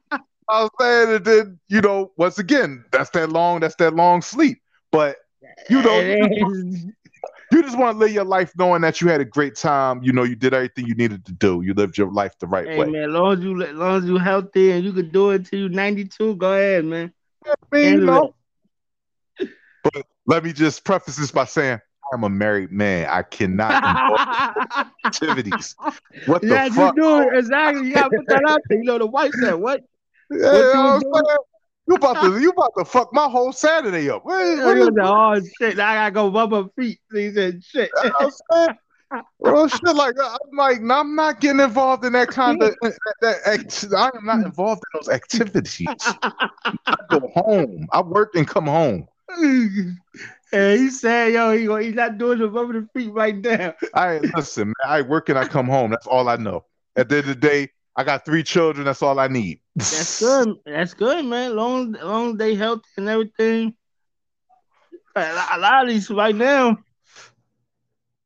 I was saying it did. You know, once again, that's that long. That's that long sleep. But you know, you, just want to live your life knowing that you had a great time. You know, you did everything you needed to do. You lived your life the right hey, way. man, as long as you, as long as you healthy and you can do it till you 92, go ahead, man. I mean, you know. But let me just preface this by saying I'm a married man. I cannot activities. What the yeah, fuck? you do exactly. You gotta put that out there. You know, the wife said, "What? Yeah, what you, you about to you about to fuck my whole Saturday up." What, what is, oh shit! Now I gotta go rub her feet. He said, "Shit." well, shit, like I'm like, I'm not getting involved in that kind of that, that I am not involved in those activities. I go home. I work and come home. And he said, "Yo, he, go, he's not doing the rubber the feet right now." I listen, man. I work and I come home. That's all I know. At the end of the day, I got three children. That's all I need. That's good. That's good, man. Long, long they healthy and everything. A lot of these right now,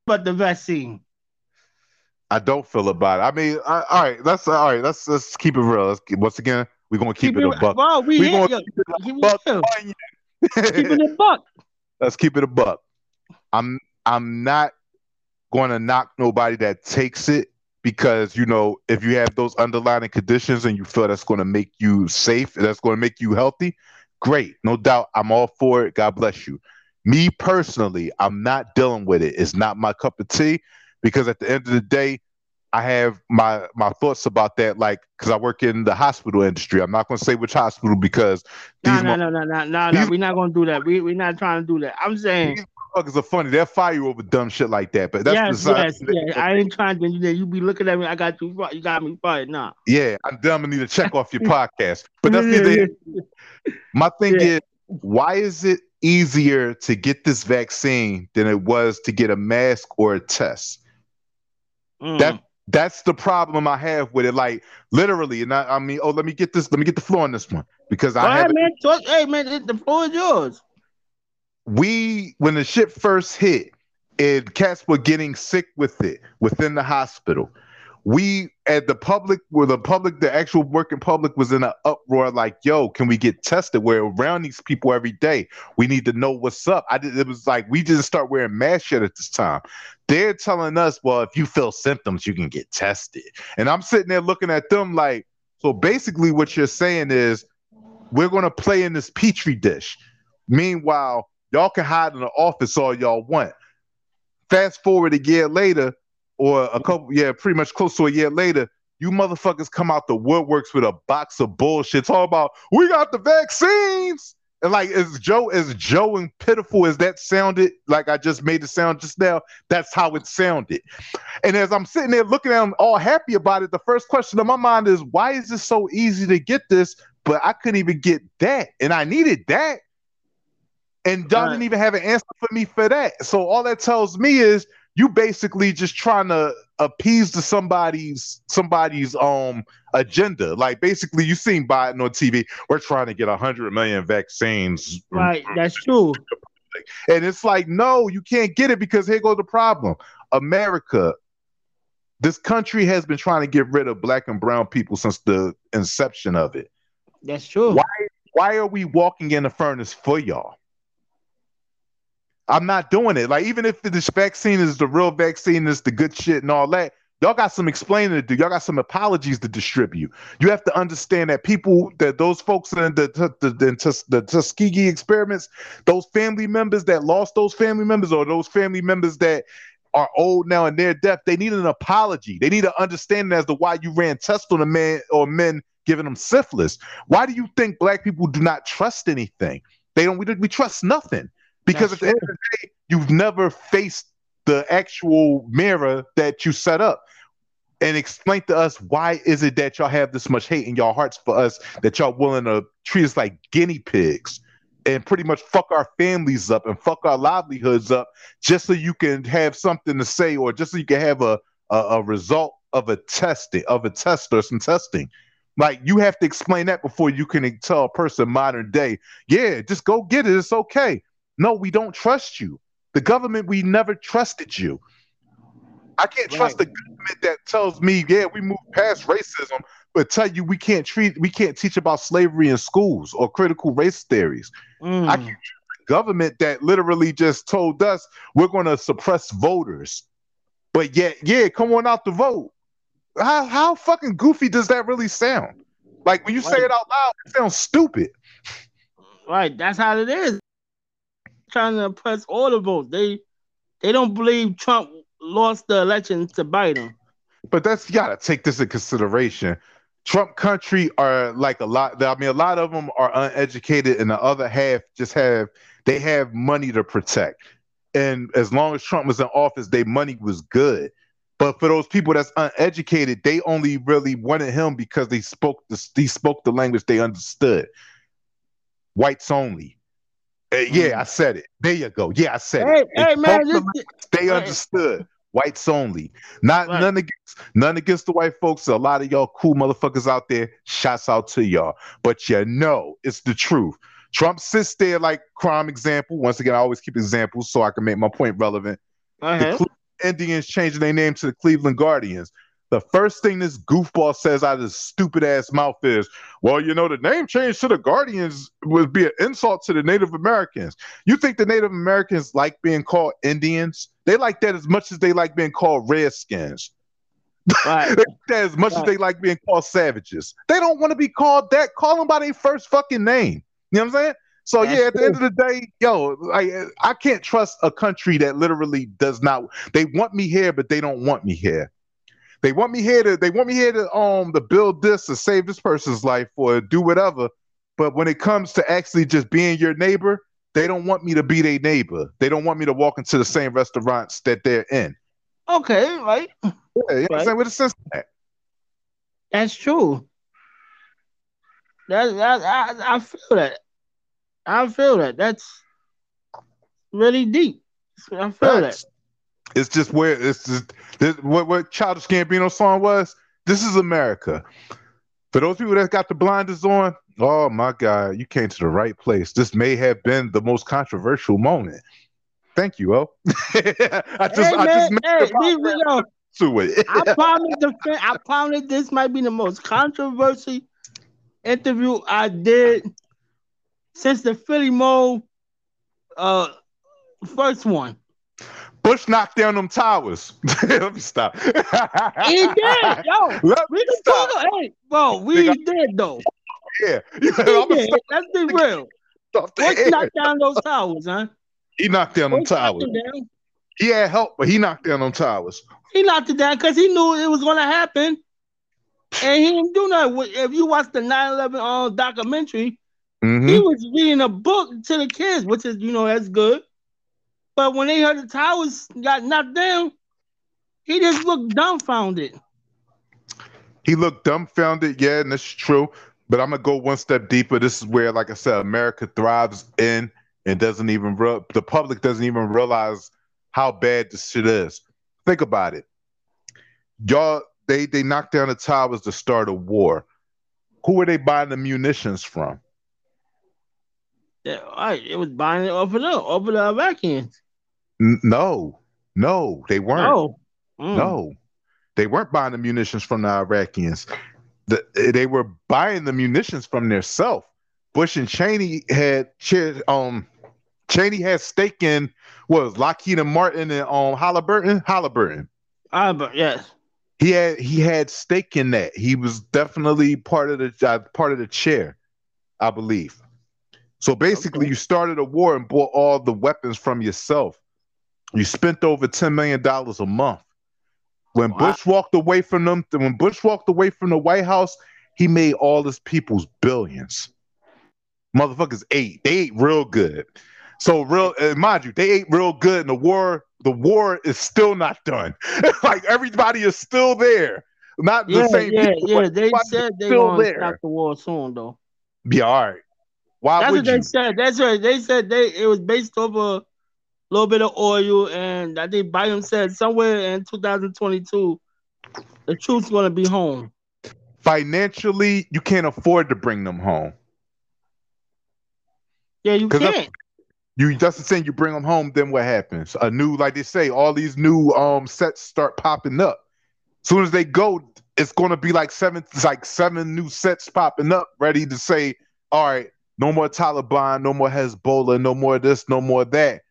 but the vaccine. I don't feel about it. I mean, I, all right, let's all right. Let's let's keep it real. Let's keep, once again, we're gonna keep, keep it, it, a buck. Bro, we we're gonna keep it a buck. Keep it a buck let's keep it a buck. I'm I'm not going to knock nobody that takes it because you know if you have those underlying conditions and you feel that's going to make you safe, that's going to make you healthy, great, no doubt. I'm all for it. God bless you. Me personally, I'm not dealing with it. It's not my cup of tea because at the end of the day, I have my my thoughts about that, like because I work in the hospital industry. I'm not going to say which hospital because no, no, no, no, no, no, no. We're not going to do that. We we're not trying to do that. I'm saying these motherfuckers are funny. They'll fire you over dumb shit like that. But that's yes, yes, yes. I ain't trying to do that. You be looking at me. I got you. You got me fired. Nah. Yeah, I'm dumb. I need to check off your podcast. But that's the My thing yeah. is, why is it easier to get this vaccine than it was to get a mask or a test? Mm. That that's the problem I have with it. Like literally, and I, I mean, oh, let me get this. Let me get the floor on this one because I have. Man, talk, hey man, the floor is yours. We when the ship first hit, and cats were getting sick with it within the hospital we at the public where the public the actual working public was in an uproar like yo can we get tested? We're around these people every day. We need to know what's up. I did it was like we didn't start wearing masks yet at this time. They're telling us well if you feel symptoms you can get tested. And i'm sitting there looking at them like so basically what you're saying is we're going to play in this petri dish. Meanwhile y'all can hide in the office all y'all want. Fast forward a year later or a couple, yeah, pretty much close to a year later, you motherfuckers come out the woodworks with a box of bullshit talking about we got the vaccines. And like as Joe, as Joe and pitiful as that sounded, like I just made it sound just now, that's how it sounded. And as I'm sitting there looking at them all happy about it, the first question in my mind is, why is it so easy to get this? But I couldn't even get that. And I needed that. And y'all didn't even have an answer for me for that. So all that tells me is you basically just trying to appease to somebody's somebody's um agenda. Like basically, you seen Biden on TV. We're trying to get a hundred million vaccines. Right, that's true. And it's like, no, you can't get it because here goes the problem. America, this country has been trying to get rid of black and brown people since the inception of it. That's true. Why why are we walking in the furnace for y'all? I'm not doing it. Like, even if this vaccine is the real vaccine, is the good shit and all that, y'all got some explaining to do. Y'all got some apologies to distribute. You have to understand that people, that those folks in the the, the, the, Tuskegee experiments, those family members that lost those family members, or those family members that are old now and they're deaf, they need an apology. They need an understanding as to why you ran tests on a man or men giving them syphilis. Why do you think black people do not trust anything? They don't. We, we trust nothing because That's at the end of the day, you've never faced the actual mirror that you set up. And explain to us why is it that y'all have this much hate in your hearts for us that y'all willing to treat us like guinea pigs and pretty much fuck our families up and fuck our livelihoods up just so you can have something to say or just so you can have a a, a result of a testing of a test or some testing. Like you have to explain that before you can tell a person modern day yeah just go get it. It's okay no, we don't trust you. The government, we never trusted you. I can't right. trust the government that tells me, yeah, we moved past racism, but tell you we can't treat, we can't teach about slavery in schools or critical race theories. Mm. I can't trust the government that literally just told us we're going to suppress voters, but yet, yeah, come on out to vote. How how fucking goofy does that really sound? Like when you right. say it out loud, it sounds stupid. Right, that's how it is trying to press all the votes. They they don't believe Trump lost the election to Biden. But that's you gotta take this in consideration. Trump country are like a lot. I mean, a lot of them are uneducated, and the other half just have they have money to protect. And as long as Trump was in office, their money was good. But for those people that's uneducated, they only really wanted him because they spoke the he spoke the language they understood. Whites only. Yeah, mm. I said it. There you go. Yeah, I said hey, it. Hey, man, this, they understood. Whites only. Not right. none against none against the white folks. A lot of y'all cool motherfuckers out there. Shouts out to y'all. But you know it's the truth. Trump sits there like crime example. Once again, I always keep examples so I can make my point relevant. Uh-huh. The Indians changing their name to the Cleveland Guardians. The first thing this goofball says out of his stupid ass mouth is, well, you know, the name change to the Guardians would be an insult to the Native Americans. You think the Native Americans like being called Indians? They like that as much as they like being called Redskins. Right. as much right. as they like being called savages. They don't want to be called that. Call them by their first fucking name. You know what I'm saying? So That's yeah, at the true. end of the day, yo, I I can't trust a country that literally does not. They want me here, but they don't want me here. They want me here to they want me here to um to build this to save this person's life or do whatever. But when it comes to actually just being your neighbor, they don't want me to be their neighbor. They don't want me to walk into the same restaurants that they're in. Okay, right. Yeah, you know right. what I'm saying? With a sense that. That's true. That, that I, I feel that. I feel that. That's really deep. I feel That's, that. It's just where it's just this, what what Childish Gambino song was. This is America. For those people that got the blinders on, oh my God, you came to the right place. This may have been the most controversial moment. Thank you, oh. I just, hey, I just hey, we, we to it. I promise, the, I promise this might be the most controversial interview I did since the Philly Mo uh first one. Bush knocked down them towers. Let me stop. he did, yo. Let we can stop. talk. Hey, bro, we did though. Yeah, he did. Let's be real. Bush knocked down those towers, huh? He knocked down Bush them towers. Down. He had help, but he knocked down them towers. He knocked it down because he knew it was going to happen, and he didn't do nothing. If you watch the 9/11 uh, documentary, mm-hmm. he was reading a book to the kids, which is you know that's good. But when they heard the towers got knocked down, he just looked dumbfounded. He looked dumbfounded, yeah, and that's true. But I'm gonna go one step deeper. This is where, like I said, America thrives in and doesn't even re- the public doesn't even realize how bad this shit is. Think about it. Y'all, they they knocked down the towers to start a war. Who were they buying the munitions from? Yeah, right. It was buying it off of the off of the Iraqians. N- no, no, they weren't. No, Mm. No, they weren't buying the munitions from the Iraqians. The, they were buying the munitions from themselves. Bush and Cheney had um Cheney had stake in was Lockheed and Martin and um Halliburton. Halliburton. Halliburton, yes. He had he had stake in that. He was definitely part of the uh, part of the chair, I believe. So basically, okay. you started a war and bought all the weapons from yourself. You spent over ten million dollars a month. When wow. Bush walked away from them, when Bush walked away from the White House, he made all his people's billions. Motherfuckers ate. They ate real good. So real, mind you, they ate real good, and the war, the war is still not done. like everybody is still there. Not yeah, the same. Yeah, people, yeah. They said they were going to stop the war soon, though. Yeah, all right. Why That's what you? they said. That's right. They said they it was based over little bit of oil, and I think Biden said somewhere in 2022, the troops going to be home. Financially, you can't afford to bring them home. Yeah, you can't. You just the thing. You bring them home, then what happens? A new, like they say, all these new um sets start popping up. As soon as they go, it's going to be like seven, like seven new sets popping up, ready to say, all right, no more Taliban, no more Hezbollah, no more this, no more that.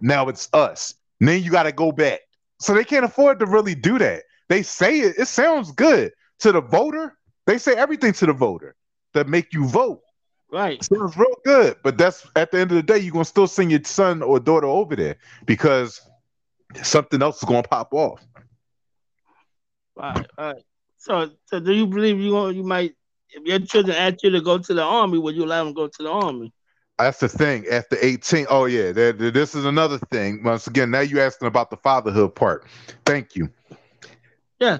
Now it's us. And then you got to go back. So they can't afford to really do that. They say it, it sounds good to the voter. They say everything to the voter that make you vote. Right. Sounds real good. But that's at the end of the day, you're gonna still send your son or daughter over there because something else is gonna pop off. Right, right. So so do you believe you you might if your children ask you to go to the army, would you allow them to go to the army? That's the thing. After 18, oh yeah, this is another thing. Once again, now you're asking about the fatherhood part. Thank you. Yeah.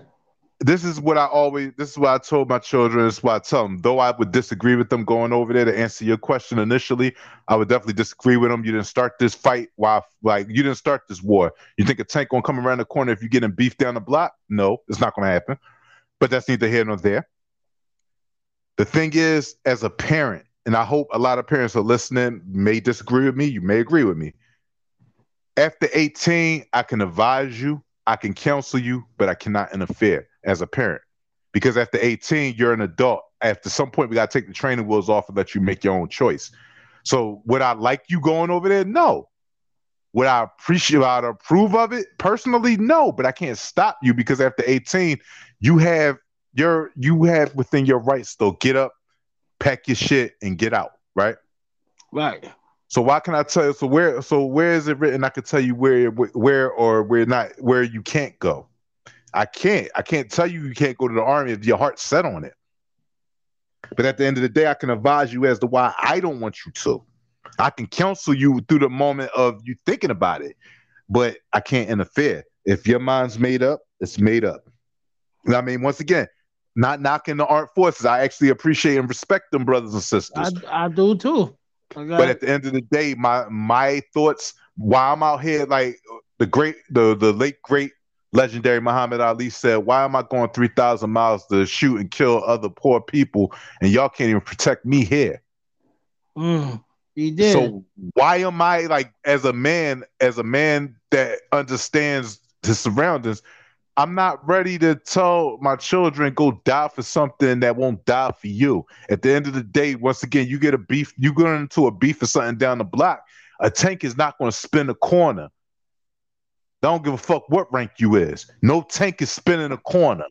This is what I always. This is what I told my children. This is what I tell them. Though I would disagree with them going over there to answer your question initially, I would definitely disagree with them. You didn't start this fight. Why? Like you didn't start this war. You think a tank gonna come around the corner if you're getting beef down the block? No, it's not gonna happen. But that's neither here nor there. The thing is, as a parent, and I hope a lot of parents are listening, may disagree with me, you may agree with me. After 18, I can advise you, I can counsel you, but I cannot interfere as a parent. Because after 18, you're an adult. After some point, we got to take the training wheels off and let you make your own choice. So, would I like you going over there? No. Would I appreciate, I approve of it personally? No, but I can't stop you because after 18, you have your you have within your rights though. Get up, pack your shit and get out, right? Right. So why can I tell you? So where? So where is it written? I can tell you where, where or where not, where you can't go. I can't. I can't tell you you can't go to the army if your heart's set on it. But at the end of the day, I can advise you as to why I don't want you to. I can counsel you through the moment of you thinking about it, but I can't interfere. If your mind's made up, it's made up. I mean, once again, not knocking the armed forces. I actually appreciate and respect them, brothers and sisters. I, I do too. But at the end of the day, my my thoughts why I'm out here like the great the the late great legendary Muhammad Ali said, Why am I going 3,000 miles to shoot and kill other poor people and y'all can't even protect me here? Mm, he did. So why am I like as a man, as a man that understands his surroundings, I'm not ready to tell my children go die for something that won't die for you. At the end of the day, once again, you get a beef, you go into a beef for something down the block. A tank is not going to spin a corner. Don't give a fuck what rank you is. No tank is spinning a corner.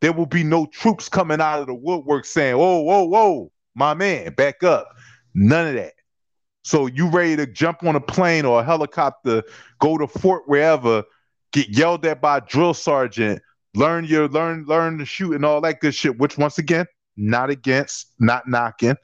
There will be no troops coming out of the woodwork saying, "Whoa, whoa, whoa, my man, back up." None of that. So you ready to jump on a plane or a helicopter, go to fort wherever, get yelled at by a drill sergeant, learn your learn learn to shoot and all that good shit. Which once again, not against, not knocking,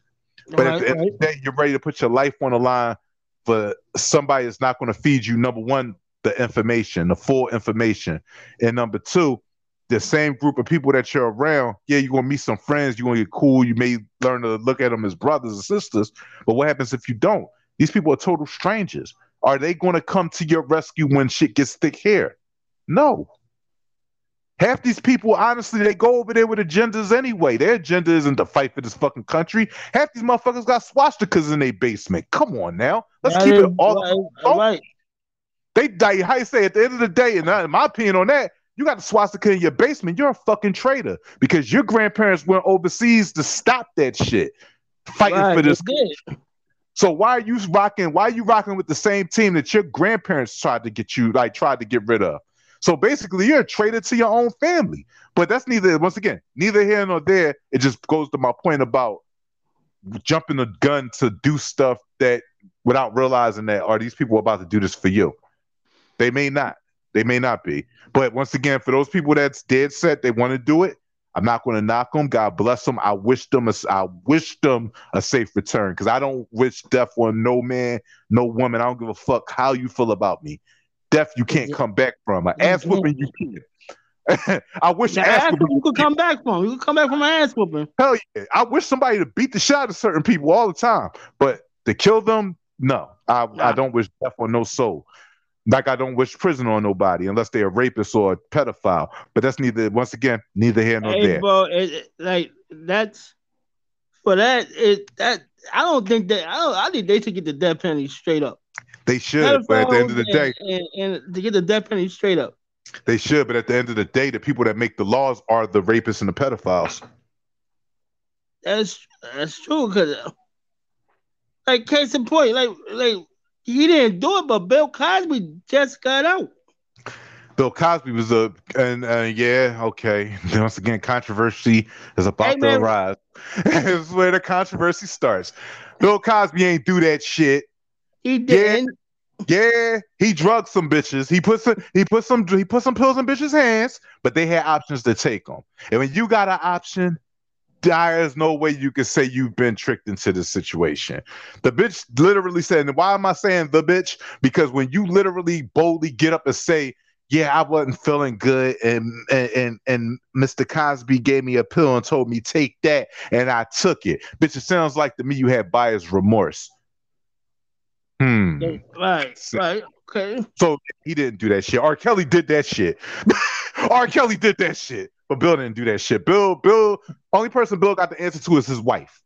but right, at the end right. of the day, you're ready to put your life on the line for somebody that's not going to feed you. Number one, the information, the full information, and number two, the same group of people that you're around. Yeah, you're gonna meet some friends. You're gonna get cool. You may learn to look at them as brothers and sisters. But what happens if you don't? These people are total strangers. Are they going to come to your rescue when shit gets thick here? No. Half these people, honestly, they go over there with agendas anyway. Their agenda isn't to fight for this fucking country. Half these motherfuckers got swastikas in their basement. Come on now. Let's keep it all. Right, right. They die. How you say at the end of the day, and in my opinion on that, you got the swastika in your basement. You're a fucking traitor because your grandparents went overseas to stop that shit, fighting right, for this. So why are you rocking? Why are you rocking with the same team that your grandparents tried to get you, like tried to get rid of? So basically, you're traitor to your own family. But that's neither, once again, neither here nor there. It just goes to my point about jumping the gun to do stuff that without realizing that are these people about to do this for you? They may not. They may not be. But once again, for those people that's dead set, they want to do it. I'm not going to knock them. God bless them. I wish them a, I wish them a safe return because I don't wish death on no man, no woman. I don't give a fuck how you feel about me death you can't come back from. An ass whooping you can. I wish the ass, whooping you could come back from. You could come back from an ass whooping. Hell yeah! I wish somebody to beat the shit out of certain people all the time, but to kill them, no. I nah. I don't wish death on no soul. Like I don't wish prison on nobody unless they're a rapist or a pedophile. But that's neither. Once again, neither here nor hey, there. Bro, it, like that's for that. It that I don't think that I don't. I think they should get the death penalty straight up. They should, but at the end of the day, and, and, to get the death penalty straight up, they should. But at the end of the day, the people that make the laws are the rapists and the pedophiles. That's that's true. Cause, like, case in point, like, like he didn't do it, but Bill Cosby just got out. Bill Cosby was a, and uh, yeah, okay. Once again, controversy is about hey, to arise. is where the controversy starts. Bill Cosby ain't do that shit. He didn't. Yeah, he drugged some bitches. He put some he put some he put some pills in bitches' hands, but they had options to take them. And when you got an option, there's no way you can say you've been tricked into this situation. The bitch literally said, and why am I saying the bitch? Because when you literally boldly get up and say, yeah, I wasn't feeling good, and and and Mr. Cosby gave me a pill and told me take that, and I took it. Bitch, it sounds like to me you had buyer's remorse. Hmm. Right, right, okay. So he didn't do that shit. R. Kelly did that shit. R. Kelly did that shit, but Bill didn't do that shit. Bill, Bill, only person Bill got the answer to is his wife.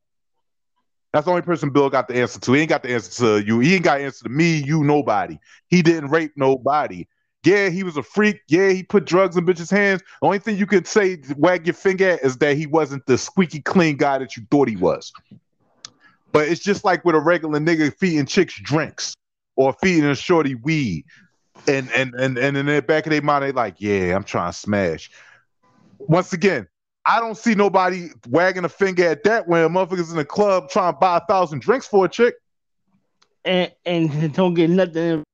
That's the only person Bill got the answer to. He ain't got the answer to you. He ain't got the answer to me, you, nobody. He didn't rape nobody. Yeah, he was a freak. Yeah, he put drugs in bitches' hands. The only thing you could say, wag your finger at, is that he wasn't the squeaky clean guy that you thought he was. But it's just like with a regular nigga feeding chicks drinks or feeding a shorty weed. And and and and in the back of their mind, they like, yeah, I'm trying to smash. Once again, I don't see nobody wagging a finger at that when a motherfucker's in the club trying to buy a thousand drinks for a chick. And and don't get nothing.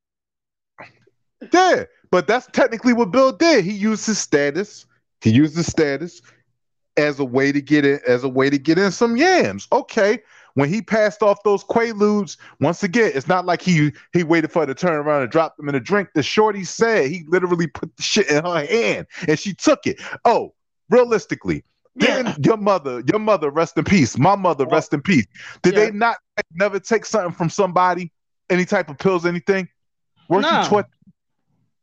Yeah, but that's technically what Bill did. He used his status. He used his status as a way to get in, as a way to get in some yams. Okay, when he passed off those quaaludes, once again, it's not like he he waited for her to turn around and drop them in a drink. The shorty said he literally put the shit in her hand and she took it. Oh, realistically, yeah. your mother, your mother, rest in peace. My mother, rest in peace. Did yeah. they not never take something from somebody, any type of pills, anything? Weren't no. you taught?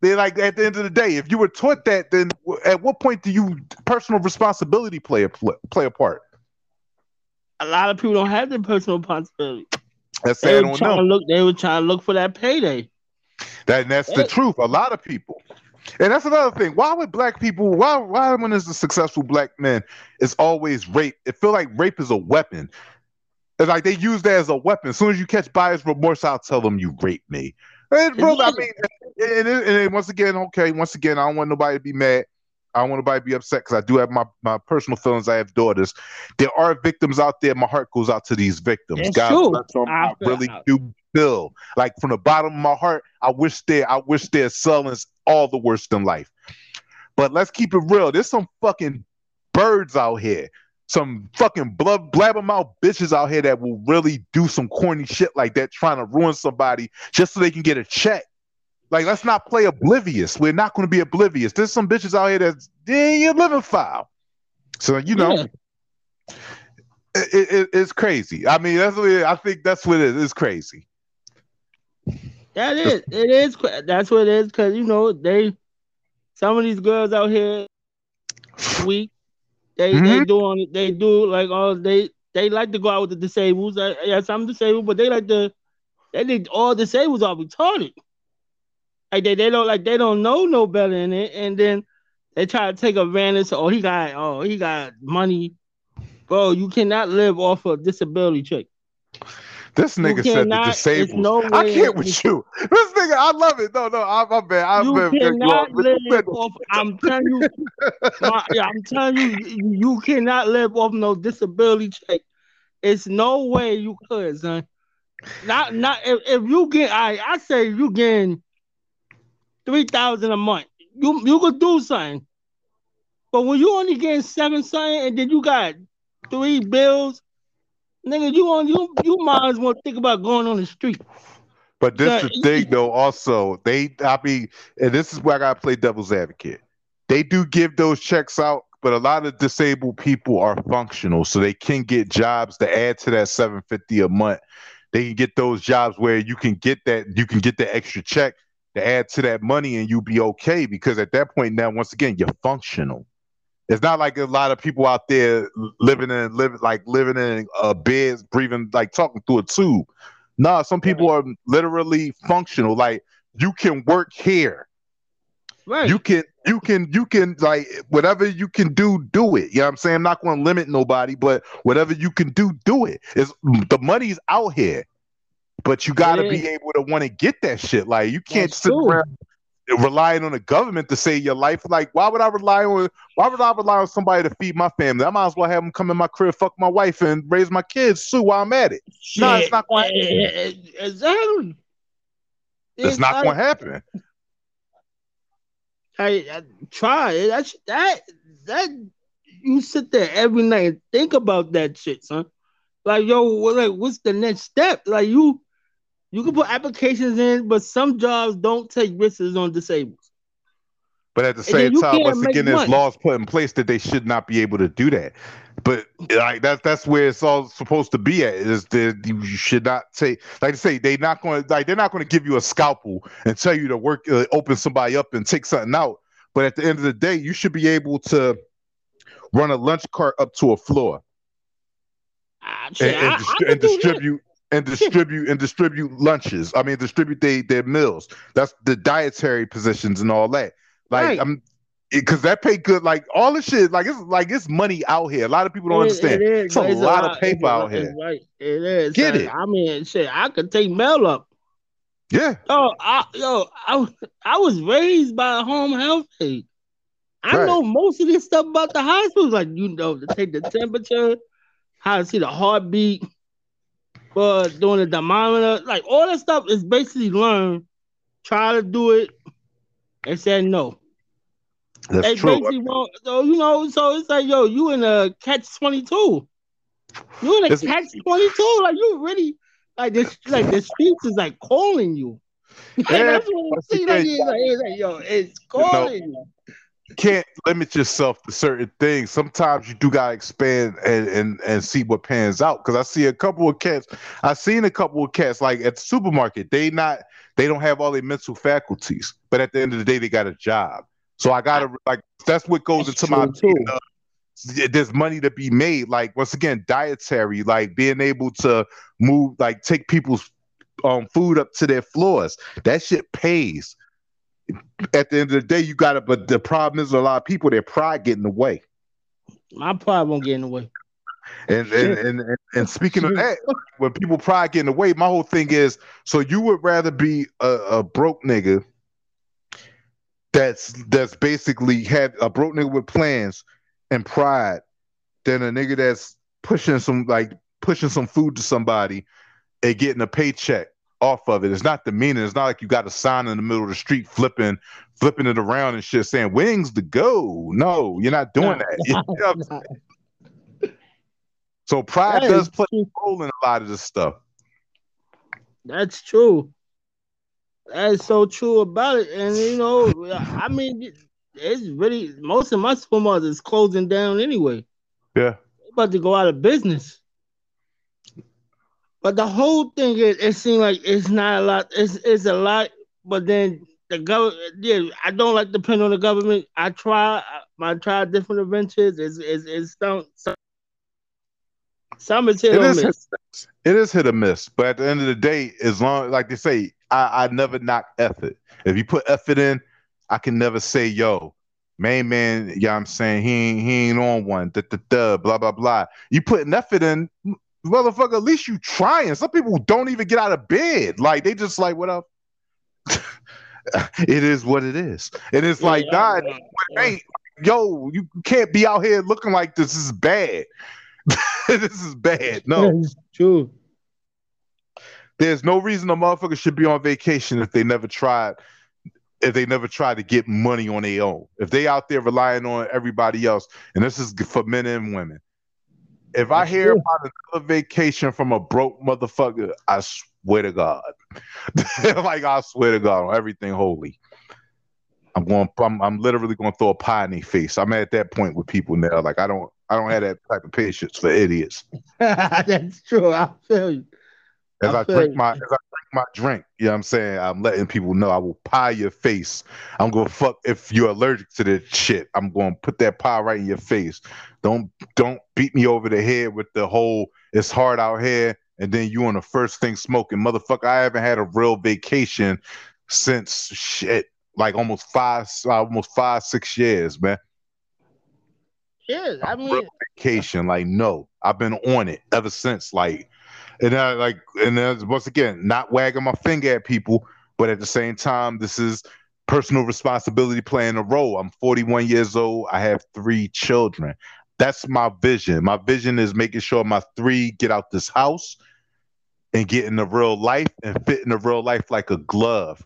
They like at the end of the day, if you were taught that, then at what point do you personal responsibility play a play a part? A lot of people don't have their personal responsibility. That's they were trying know. to look. They were trying to look for that payday. That that's the truth. A lot of people, and that's another thing. Why would black people? Why why when there's a successful black man, it's always rape? It feel like rape is a weapon. It's like they use that as a weapon. As soon as you catch buyer's remorse, I'll tell them you raped me. And, bro, I mean, and, and, and once again, okay, once again, I don't want nobody to be mad. I don't want nobody to be upset because I do have my, my personal feelings. I have daughters. There are victims out there. My heart goes out to these victims. It's God true. them. I, I really out. do feel like from the bottom of my heart, I wish they I wish their sullens all the worst in life. But let's keep it real. There's some fucking birds out here. Some fucking blood blabbermouth bitches out here that will really do some corny shit like that, trying to ruin somebody just so they can get a check. Like, let's not play oblivious. We're not going to be oblivious. There's some bitches out here that's in your living file. So you know, yeah. it, it, it's crazy. I mean, that's what it, I think. That's what it is. It's crazy. That is, it is. That's what it is. Cause you know they, some of these girls out here, weak. They mm-hmm. they doing they do like all they they like to go out with the disabled. Yes, I'm disabled, but they like to. They think all disabled are retarded. Like they, they don't like they don't know no better in it, and then they try to take advantage. Oh, he got oh he got money, bro. You cannot live off of disability check. This nigga said the disabled. No I can't with you. This nigga, I love it. No, no, I'm, I'm bad. I'm you cannot live off. I'm telling you, my, yeah, I'm telling you, you cannot live off no disability check. It's no way you could, son. Not, not if, if you get, I, I say you getting three thousand a month, you you could do something. But when you only getting seven something, and then you got three bills Nigga, you on you you might as well think about going on the street. But this is the thing though, also. They I mean, and this is where I gotta play devil's advocate. They do give those checks out, but a lot of disabled people are functional, so they can get jobs to add to that 750 a month. They can get those jobs where you can get that you can get the extra check to add to that money and you'll be okay because at that point now once again you're functional. It's not like a lot of people out there living in living like living in a bed breathing like talking through a tube. No, some people are literally functional. Like you can work here. Right. You can you can you can like whatever you can do, do it. You know what I'm saying? I'm not going to limit nobody, but whatever you can do, do it. Is the money's out here. But you gotta be able to want to get that shit. Like you can't That's sit true. around relying on the government to save your life. Like, why would I rely on why would I rely on somebody to feed my family? I might as well have them come in my crib, fuck my wife, and raise my kids Sue, while I'm at it. Shit. No, it's not going to happen. Eh, eh, exactly. It's, it's not going to happen. I, I try that that that you sit there every night and think about that shit, son. Like, yo, like, what's the next step? Like, you you can put applications in, but some jobs don't take risks on disabled. But at the same time, once again, there's laws put in place that they should not be able to do that. But like that's that's where it's all supposed to be at. Is that you should not take like I say they're not going to like they're not going to give you a scalpel and tell you to work uh, open somebody up and take something out. But at the end of the day, you should be able to run a lunch cart up to a floor uh, and, and, I, I and distribute and distribute and distribute lunches. I mean, distribute they, their meals. That's the dietary positions and all that. Like right. I'm because that pay good. Like all the shit, like it's like it's money out here. A lot of people don't it, understand. It is, it's a it's lot, a lot, of paper out here. Right, it is. Get it? I mean, shit. I could take mail up. Yeah. Oh, I, yo, I, I was raised by a home health aide. I right. know most of this stuff about the hospitals, like you know, to take the temperature, how to see the heartbeat, but doing the thermometer, like all that stuff is basically learned. Try to do it and said no. That's they true. Basically want, so you know, so it's like, yo, you in a catch twenty two. You in a it's, catch twenty two. Like you really like this like the streets is like calling you. Like, yeah, that's what it seems like, like, like, yo, it's calling you. Know, you can't limit yourself to certain things. Sometimes you do gotta expand and and, and see what pans out. Because I see a couple of cats. I've seen a couple of cats like at the supermarket. They not they don't have all their mental faculties, but at the end of the day, they got a job. So I gotta like that's what goes that's into my uh, there's money to be made. Like once again, dietary, like being able to move, like take people's um food up to their floors. That shit pays at the end of the day, you got it. But the problem is, a lot of people, their pride get in the way. My pride won't get in the way. And and, and, and, and speaking of that, when people pride get in the way, my whole thing is, so you would rather be a, a broke nigga that's that's basically had a broke nigga with plans and pride than a nigga that's pushing some like pushing some food to somebody and getting a paycheck off of it. It's not the meaning. It's not like you got a sign in the middle of the street flipping, flipping it around and shit saying wings to go. No, you're not doing that. You know so pride that does play a role in a lot of this stuff. That's true. That's so true about it. And you know, I mean, it's really most of my supermarkets is closing down anyway. Yeah. They're about to go out of business. But the whole thing is, it seems like it's not a lot. It's it's a lot, but then the government. Yeah, I don't like depend on the government. I try. I try different adventures. It's it's, it's some, some some is hit it or is miss. Hit, it is hit or miss, but at the end of the day, as long like they say, I, I never knock effort. If you put effort in, I can never say, yo, main man, yeah, I'm saying he ain't he ain't on one, da, da, da, blah blah blah. You putting effort in, motherfucker. At least you trying. Some people don't even get out of bed. Like they just like what up. it is what it is, and it's yeah, like God, yeah, yeah. yo, you can't be out here looking like this is bad. this is bad. No, it's true. There's no reason a motherfucker should be on vacation if they never tried if they never tried to get money on their own. If they out there relying on everybody else, and this is for men and women. If I hear about another vacation from a broke motherfucker, I swear to God, like I swear to God on everything holy, I'm going. I'm, I'm literally going to throw a pie in their face. I'm at that point with people now. Like I don't. I don't have that type of patience for idiots. That's true. I feel you. As I, I drink my as I my drink, you know what I'm saying? I'm letting people know I will pie your face. I'm gonna fuck if you're allergic to this shit. I'm gonna put that pie right in your face. Don't don't beat me over the head with the whole it's hard out here and then you on the first thing smoking. Motherfucker, I haven't had a real vacation since shit, like almost five almost five, six years, man. Yeah, I mean vacation. Like, no, I've been on it ever since. Like, and I like, and then once again, not wagging my finger at people, but at the same time, this is personal responsibility playing a role. I'm 41 years old. I have three children. That's my vision. My vision is making sure my three get out this house and get in the real life and fit in the real life like a glove.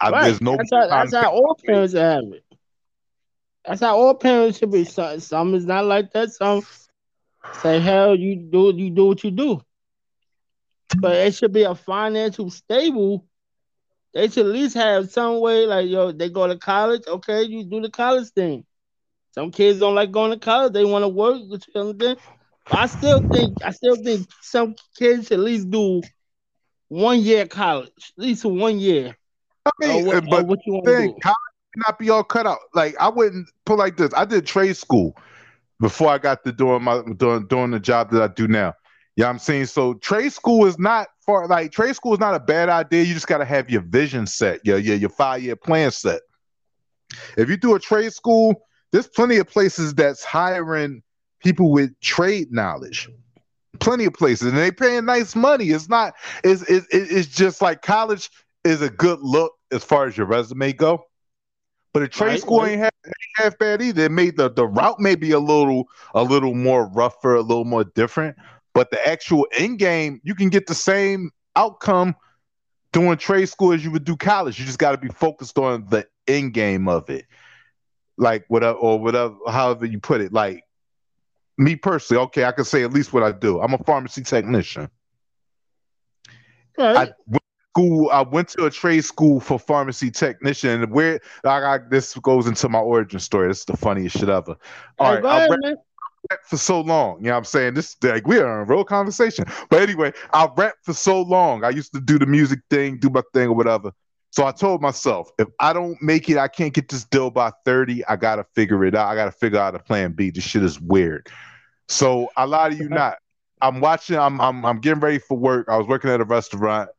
I, right. There's no. That's how, that's how all parents have it. That's how all parents should be. Some, some is not like that. Some say, "Hell, you do you do what you do." But it should be a financial stable. They should at least have some way, like yo, they go to college. Okay, you do the college thing. Some kids don't like going to college. They want to work. I still think I still think some kids should at least do one year college, at least one year. I mean, what, but what you want to do? College not be all cut out. Like I wouldn't put like this. I did trade school before I got to doing my doing doing the job that I do now. Yeah, I'm saying so. Trade school is not for like trade school is not a bad idea. You just got to have your vision set, your your, your five year plan set. If you do a trade school, there's plenty of places that's hiring people with trade knowledge. Plenty of places, and they paying nice money. It's not. It's it's, it's just like college is a good look as far as your resume go. But a trade right, school right. Ain't, half, ain't half bad either. It made the, the route maybe a little a little more rougher, a little more different. But the actual end game, you can get the same outcome doing trade school as you would do college. You just got to be focused on the end game of it, like whatever or whatever, however you put it. Like me personally, okay, I can say at least what I do. I'm a pharmacy technician. Right. I school. I went to a trade school for pharmacy technician. Where I got this goes into my origin story. This is the funniest shit ever. All right, I rap, for so long. You know what I'm saying? This like we are in a real conversation. But anyway, I rap for so long. I used to do the music thing, do my thing or whatever. So I told myself, if I don't make it, I can't get this deal by 30. I gotta figure it out. I gotta figure out a plan B. This shit is weird. So I lie to you not. I'm watching. I'm I'm I'm getting ready for work. I was working at a restaurant.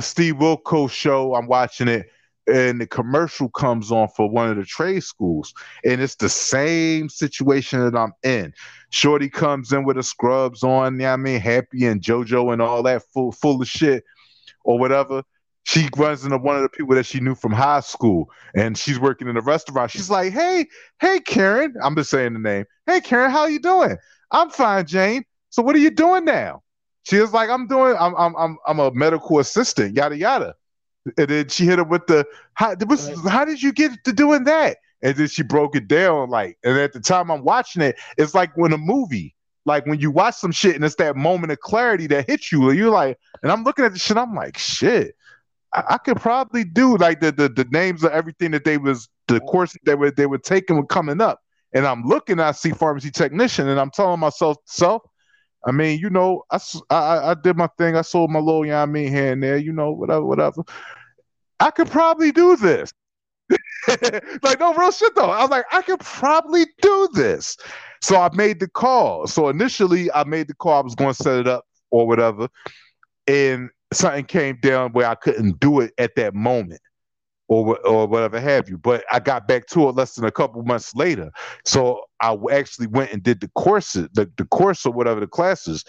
Steve Wilkos show. I'm watching it, and the commercial comes on for one of the trade schools, and it's the same situation that I'm in. Shorty comes in with the scrubs on, you know I mean, happy and JoJo and all that full full of shit or whatever. She runs into one of the people that she knew from high school, and she's working in a restaurant. She's like, "Hey, hey, Karen." I'm just saying the name. Hey, Karen, how you doing? I'm fine, Jane. So what are you doing now? She was like, "I'm doing. I'm. I'm. I'm. I'm a medical assistant. Yada yada." And then she hit him with the, "How, was, how did you get to doing that?" And then she broke it down like. And at the time I'm watching it, it's like when a movie, like when you watch some shit and it's that moment of clarity that hits you, and you're like, and I'm looking at the shit, I'm like, shit. I, I could probably do like the, the the names of everything that they was the courses they were they were taking were coming up, and I'm looking, I see pharmacy technician, and I'm telling myself, self, I mean, you know, I, I, I did my thing. I sold my little, you know mean, here and there, you know, whatever, whatever. I could probably do this. like, no real shit though. I was like, I could probably do this. So I made the call. So initially, I made the call. I was going to set it up or whatever. And something came down where I couldn't do it at that moment or or whatever have you. But I got back to it less than a couple months later. So I actually went and did the courses, the, the course or whatever the classes.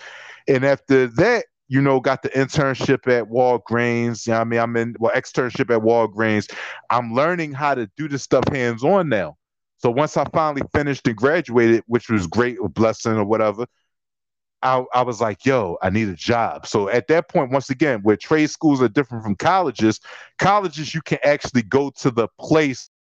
And after that, you know, got the internship at Walgreens. You know I mean? I'm in well, externship at Walgreens. I'm learning how to do this stuff hands on now. So once I finally finished and graduated, which was great, a blessing or whatever, I, I was like, yo, I need a job. So at that point, once again, where trade schools are different from colleges, colleges you can actually go to the place